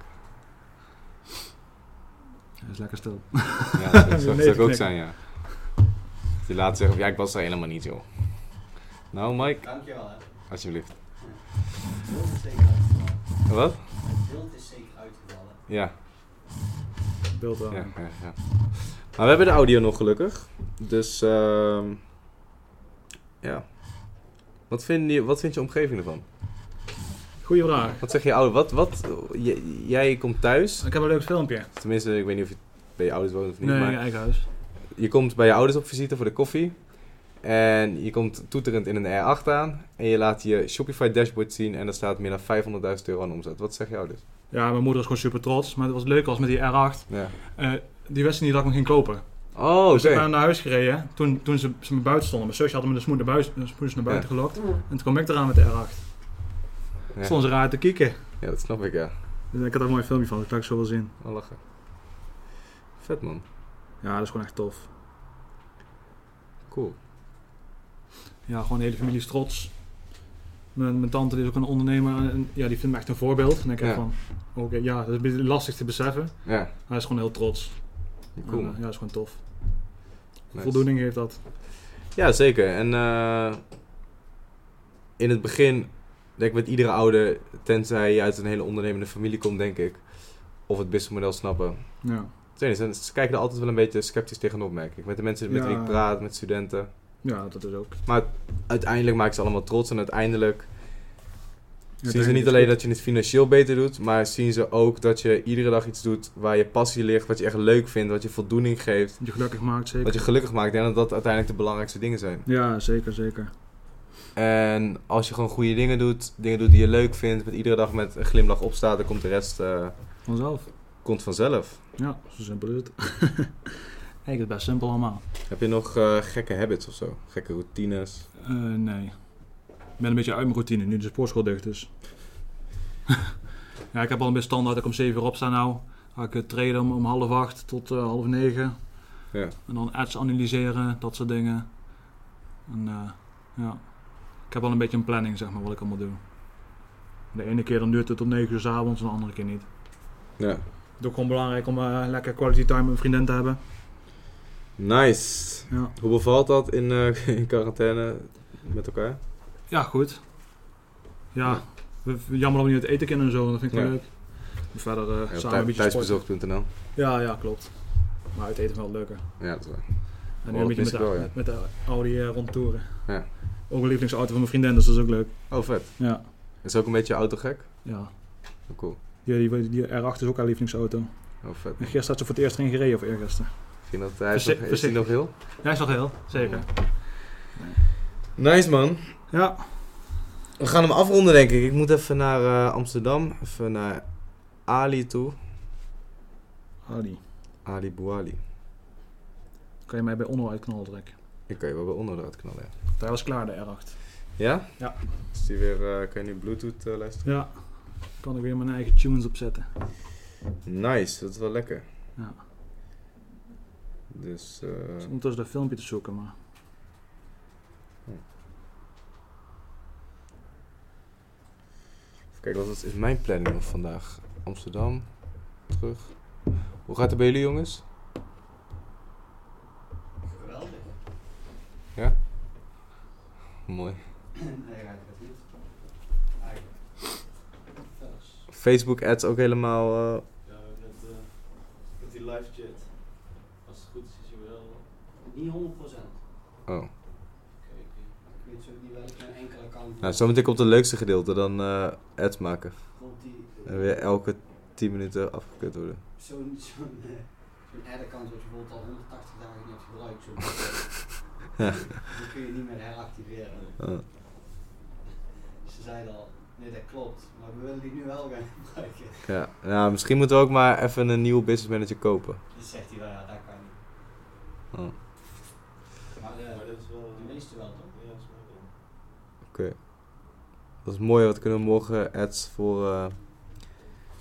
Hij is lekker stil. Ja, dat zou- zou Nee, zou ik ook zijn, ja. Die laat zeggen, ja, ik was er helemaal niet, joh. Nou, Mike, Dankjewel hè. alsjeblieft. Het beeld is zeker uitgevallen. Wat? Het beeld is zeker uitgevallen. Ja, Beeld wel. ja, ja, ja. Maar we hebben de audio nog gelukkig. Dus, ehm ja. Wat vind, je, wat vind je omgeving ervan? Goeie vraag. Wat zeg je ouder? Wat, wat, j- jij komt thuis. Ik heb een leuk filmpje. Tenminste, ik weet niet of je bij je ouders woont of niet. Nee, maar eigen huis. je komt bij je ouders op visite voor de koffie. En je komt toeterend in een R8 aan. En je laat je Shopify dashboard zien. En er staat meer dan 500.000 euro aan omzet. Wat zeg je ouders? Ja, mijn moeder is gewoon super trots. Maar het was leuk als met die R8. Ja. eh, die wisten niet dat ik hem ging kopen. Oh, oké. Dus ik ben naar huis gereden. Toen, toen ze, ze me buiten stonden. Mijn zusje had hem met de smoes naar, buis- de smoes naar buiten gelokt. En toen kwam ik eraan met de R8. Ja. Stonden ze raar te kieken. ja, dat snap ik, ja. Dus ik had daar een mooi filmpje van. Ik zo wel zien. Wel lachen. Vet, man. Ja, dat is gewoon echt tof. Cool. Ja, gewoon de hele familie is trots. Mijn, mijn tante die is ook een ondernemer. En ja, die vindt me echt een voorbeeld. En ik Ja. van... Oké, ja, dat is een beetje lastig te beseffen. Ja, Hij is gewoon heel trots. cool. En, ja, dat is gewoon tof. Nice. Voldoening heeft dat. Ja, zeker. En eh, in het begin, denk ik met iedere ouder, tenzij je uit een hele ondernemende familie komt, denk ik, of het businessmodel snappen. Ja. Ze, ze kijken er altijd wel een beetje sceptisch tegenop, merk ik. Met de mensen met wie ik praat, met studenten. Ja, dat is ook. Maar uiteindelijk maak ik ze allemaal trots en uiteindelijk Ja, zien ze niet alleen dat je het financieel beter doet, maar zien ze ook dat je iedere dag iets doet waar je passie ligt, wat je echt leuk vindt, wat je voldoening geeft, Dat je gelukkig maakt, zeker. wat je gelukkig maakt. Denk dat dat uiteindelijk de belangrijkste dingen zijn. Ja, zeker, zeker. En als je gewoon goede dingen doet, dingen doet die je leuk vindt, met iedere dag met een glimlach opstaat, dan komt de rest eh, Vanzelf. komt vanzelf. Ja, zo simpel is het. Eigenlijk is het best simpel allemaal. Heb je nog eh, gekke habits of zo? Gekke routines? Eh, nee. Ik ben een beetje uit mijn routine, nu de sportschool dicht is. ja, ik heb al een beetje standaard dat ik om 7 uur opsta nou. Ga ik trainen om, om half acht tot half negen. Ja. En dan ads analyseren, dat soort dingen. En ja, ik heb al een beetje een planning zeg maar wat ik allemaal doe. De ene keer dan duurt het tot 9 uur s avonds en de andere keer niet. Ja. Het is ook gewoon belangrijk om eh, lekker quality time met mijn vriendin te hebben. Nice. Ja, Hoe bevalt dat in, eh, in quarantaine met elkaar? ja goed. Ja, we- we- jammer dat we niet uit eten kunnen en zo, dat vind ik wel Ja. leuk. Verder eh, samen een beetje thuisbezorgd.nl. Ja, ja, klopt. Maar uit eten wel leuker. Ja, dat is waar. En Oh, nu een beetje met, de, wel, ja. met, met de Audi rondtoeren. Ja. Ook een lievelingsauto van mijn vriendin, dus dat is ook leuk. Oh, vet. Ja, Is ook een beetje autogek? ja. Oh, cool. Die, die, die R8 is ook haar lievelingsauto. Oh, vet. En gisteren had ze voor het eerst erin gereden, of eergisteren. Ik vind dat hij is, nog, is hij voorzichtig. nog heel? Ja, is nog heel, zeker. Nice man. Ja, We gaan hem afronden denk ik. Ik moet even naar eh, Amsterdam. Even naar Ali toe. Audi. Ali Bouali. Kan je mij bij Onno uitknallen direct? Ik kan je wel bij onder eruit knallen. Ja? Hij was klaar, de R8. Ja? Ja. Is die weer, eh, kan je nu Bluetooth eh, luisteren? Ja. Kan ik weer mijn eigen tunes opzetten. Nice, dat is wel lekker. Ja. Dus, eh, Ik zit ondertussen dat filmpje te zoeken, maar... kijken, wat is mijn planning nog vandaag? Amsterdam, terug. Hoe gaat het bij jullie jongens? Ja? Mooi. nee, gaat het niet. Eigenlijk. Vers. Facebook ads ook helemaal... eh, Ja, met, eh, met die live chat. Als het goed is, is hij wel. Niet 100%. oh. Kijken. Ik weet zo niet welke enkele account. Nou, zometeen komt het leukste gedeelte, dan eh, ads maken. Komt die. En weer elke 10 minuten afgekut worden. Zo'n zo'n eh, zo'n ad-account wat je bijvoorbeeld al 180 dagen niet hebt gebruikt. Die kun je niet meer heractiveren. Oh. Ze zeiden al, nee dat klopt, maar we willen die nu wel gaan gebruiken. Ja. ja, misschien moeten we ook maar even een nieuwe business manager kopen. Dus zegt hij wel, ja dat kan niet. Oh. Maar eh, Maar dat is wel. de meeste wel toch? Ja, dat is wel. Oké. Dat is mooi, want we kunnen morgen ads voor eh,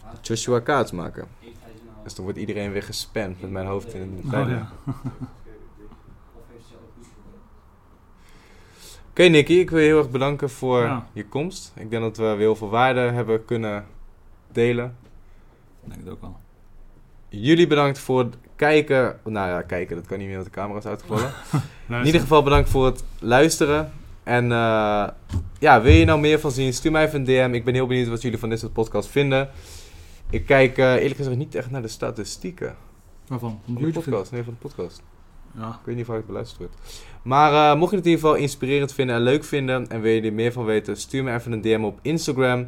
Maar Joshua Kaats maken. nou, Dus dan wordt iedereen weer gespamd met mijn hoofd in een Oh, ja. of heeft ze ook goed gebruikt? Oké Nicky, ik wil je heel erg bedanken voor Ja. je komst. Ik denk dat we weer heel veel waarde hebben kunnen delen. Ik denk het ook wel. Jullie bedankt voor het kijken. Nou ja, kijken, dat kan niet meer met de camera's uitgevallen. In ieder geval bedankt voor het luisteren. En eh, ja, wil je nou meer van zien? Stuur mij even een DM. Ik ben heel benieuwd wat jullie van dit soort podcast vinden. Ik kijk eh, eerlijk gezegd niet echt naar de statistieken Waarvan? van de podcast. Nee, van de podcast. Ja. Ik weet niet of het beluisterd wordt. Maar eh, mocht je het in ieder geval inspirerend vinden en leuk vinden en wil je er meer van weten, stuur me even een DM op Instagram.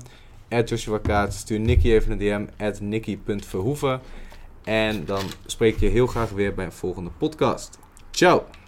Joshua. Stuur Nicky even een DM. At Nicky.verhoeven. En dan spreek ik je heel graag weer bij een volgende podcast. Ciao!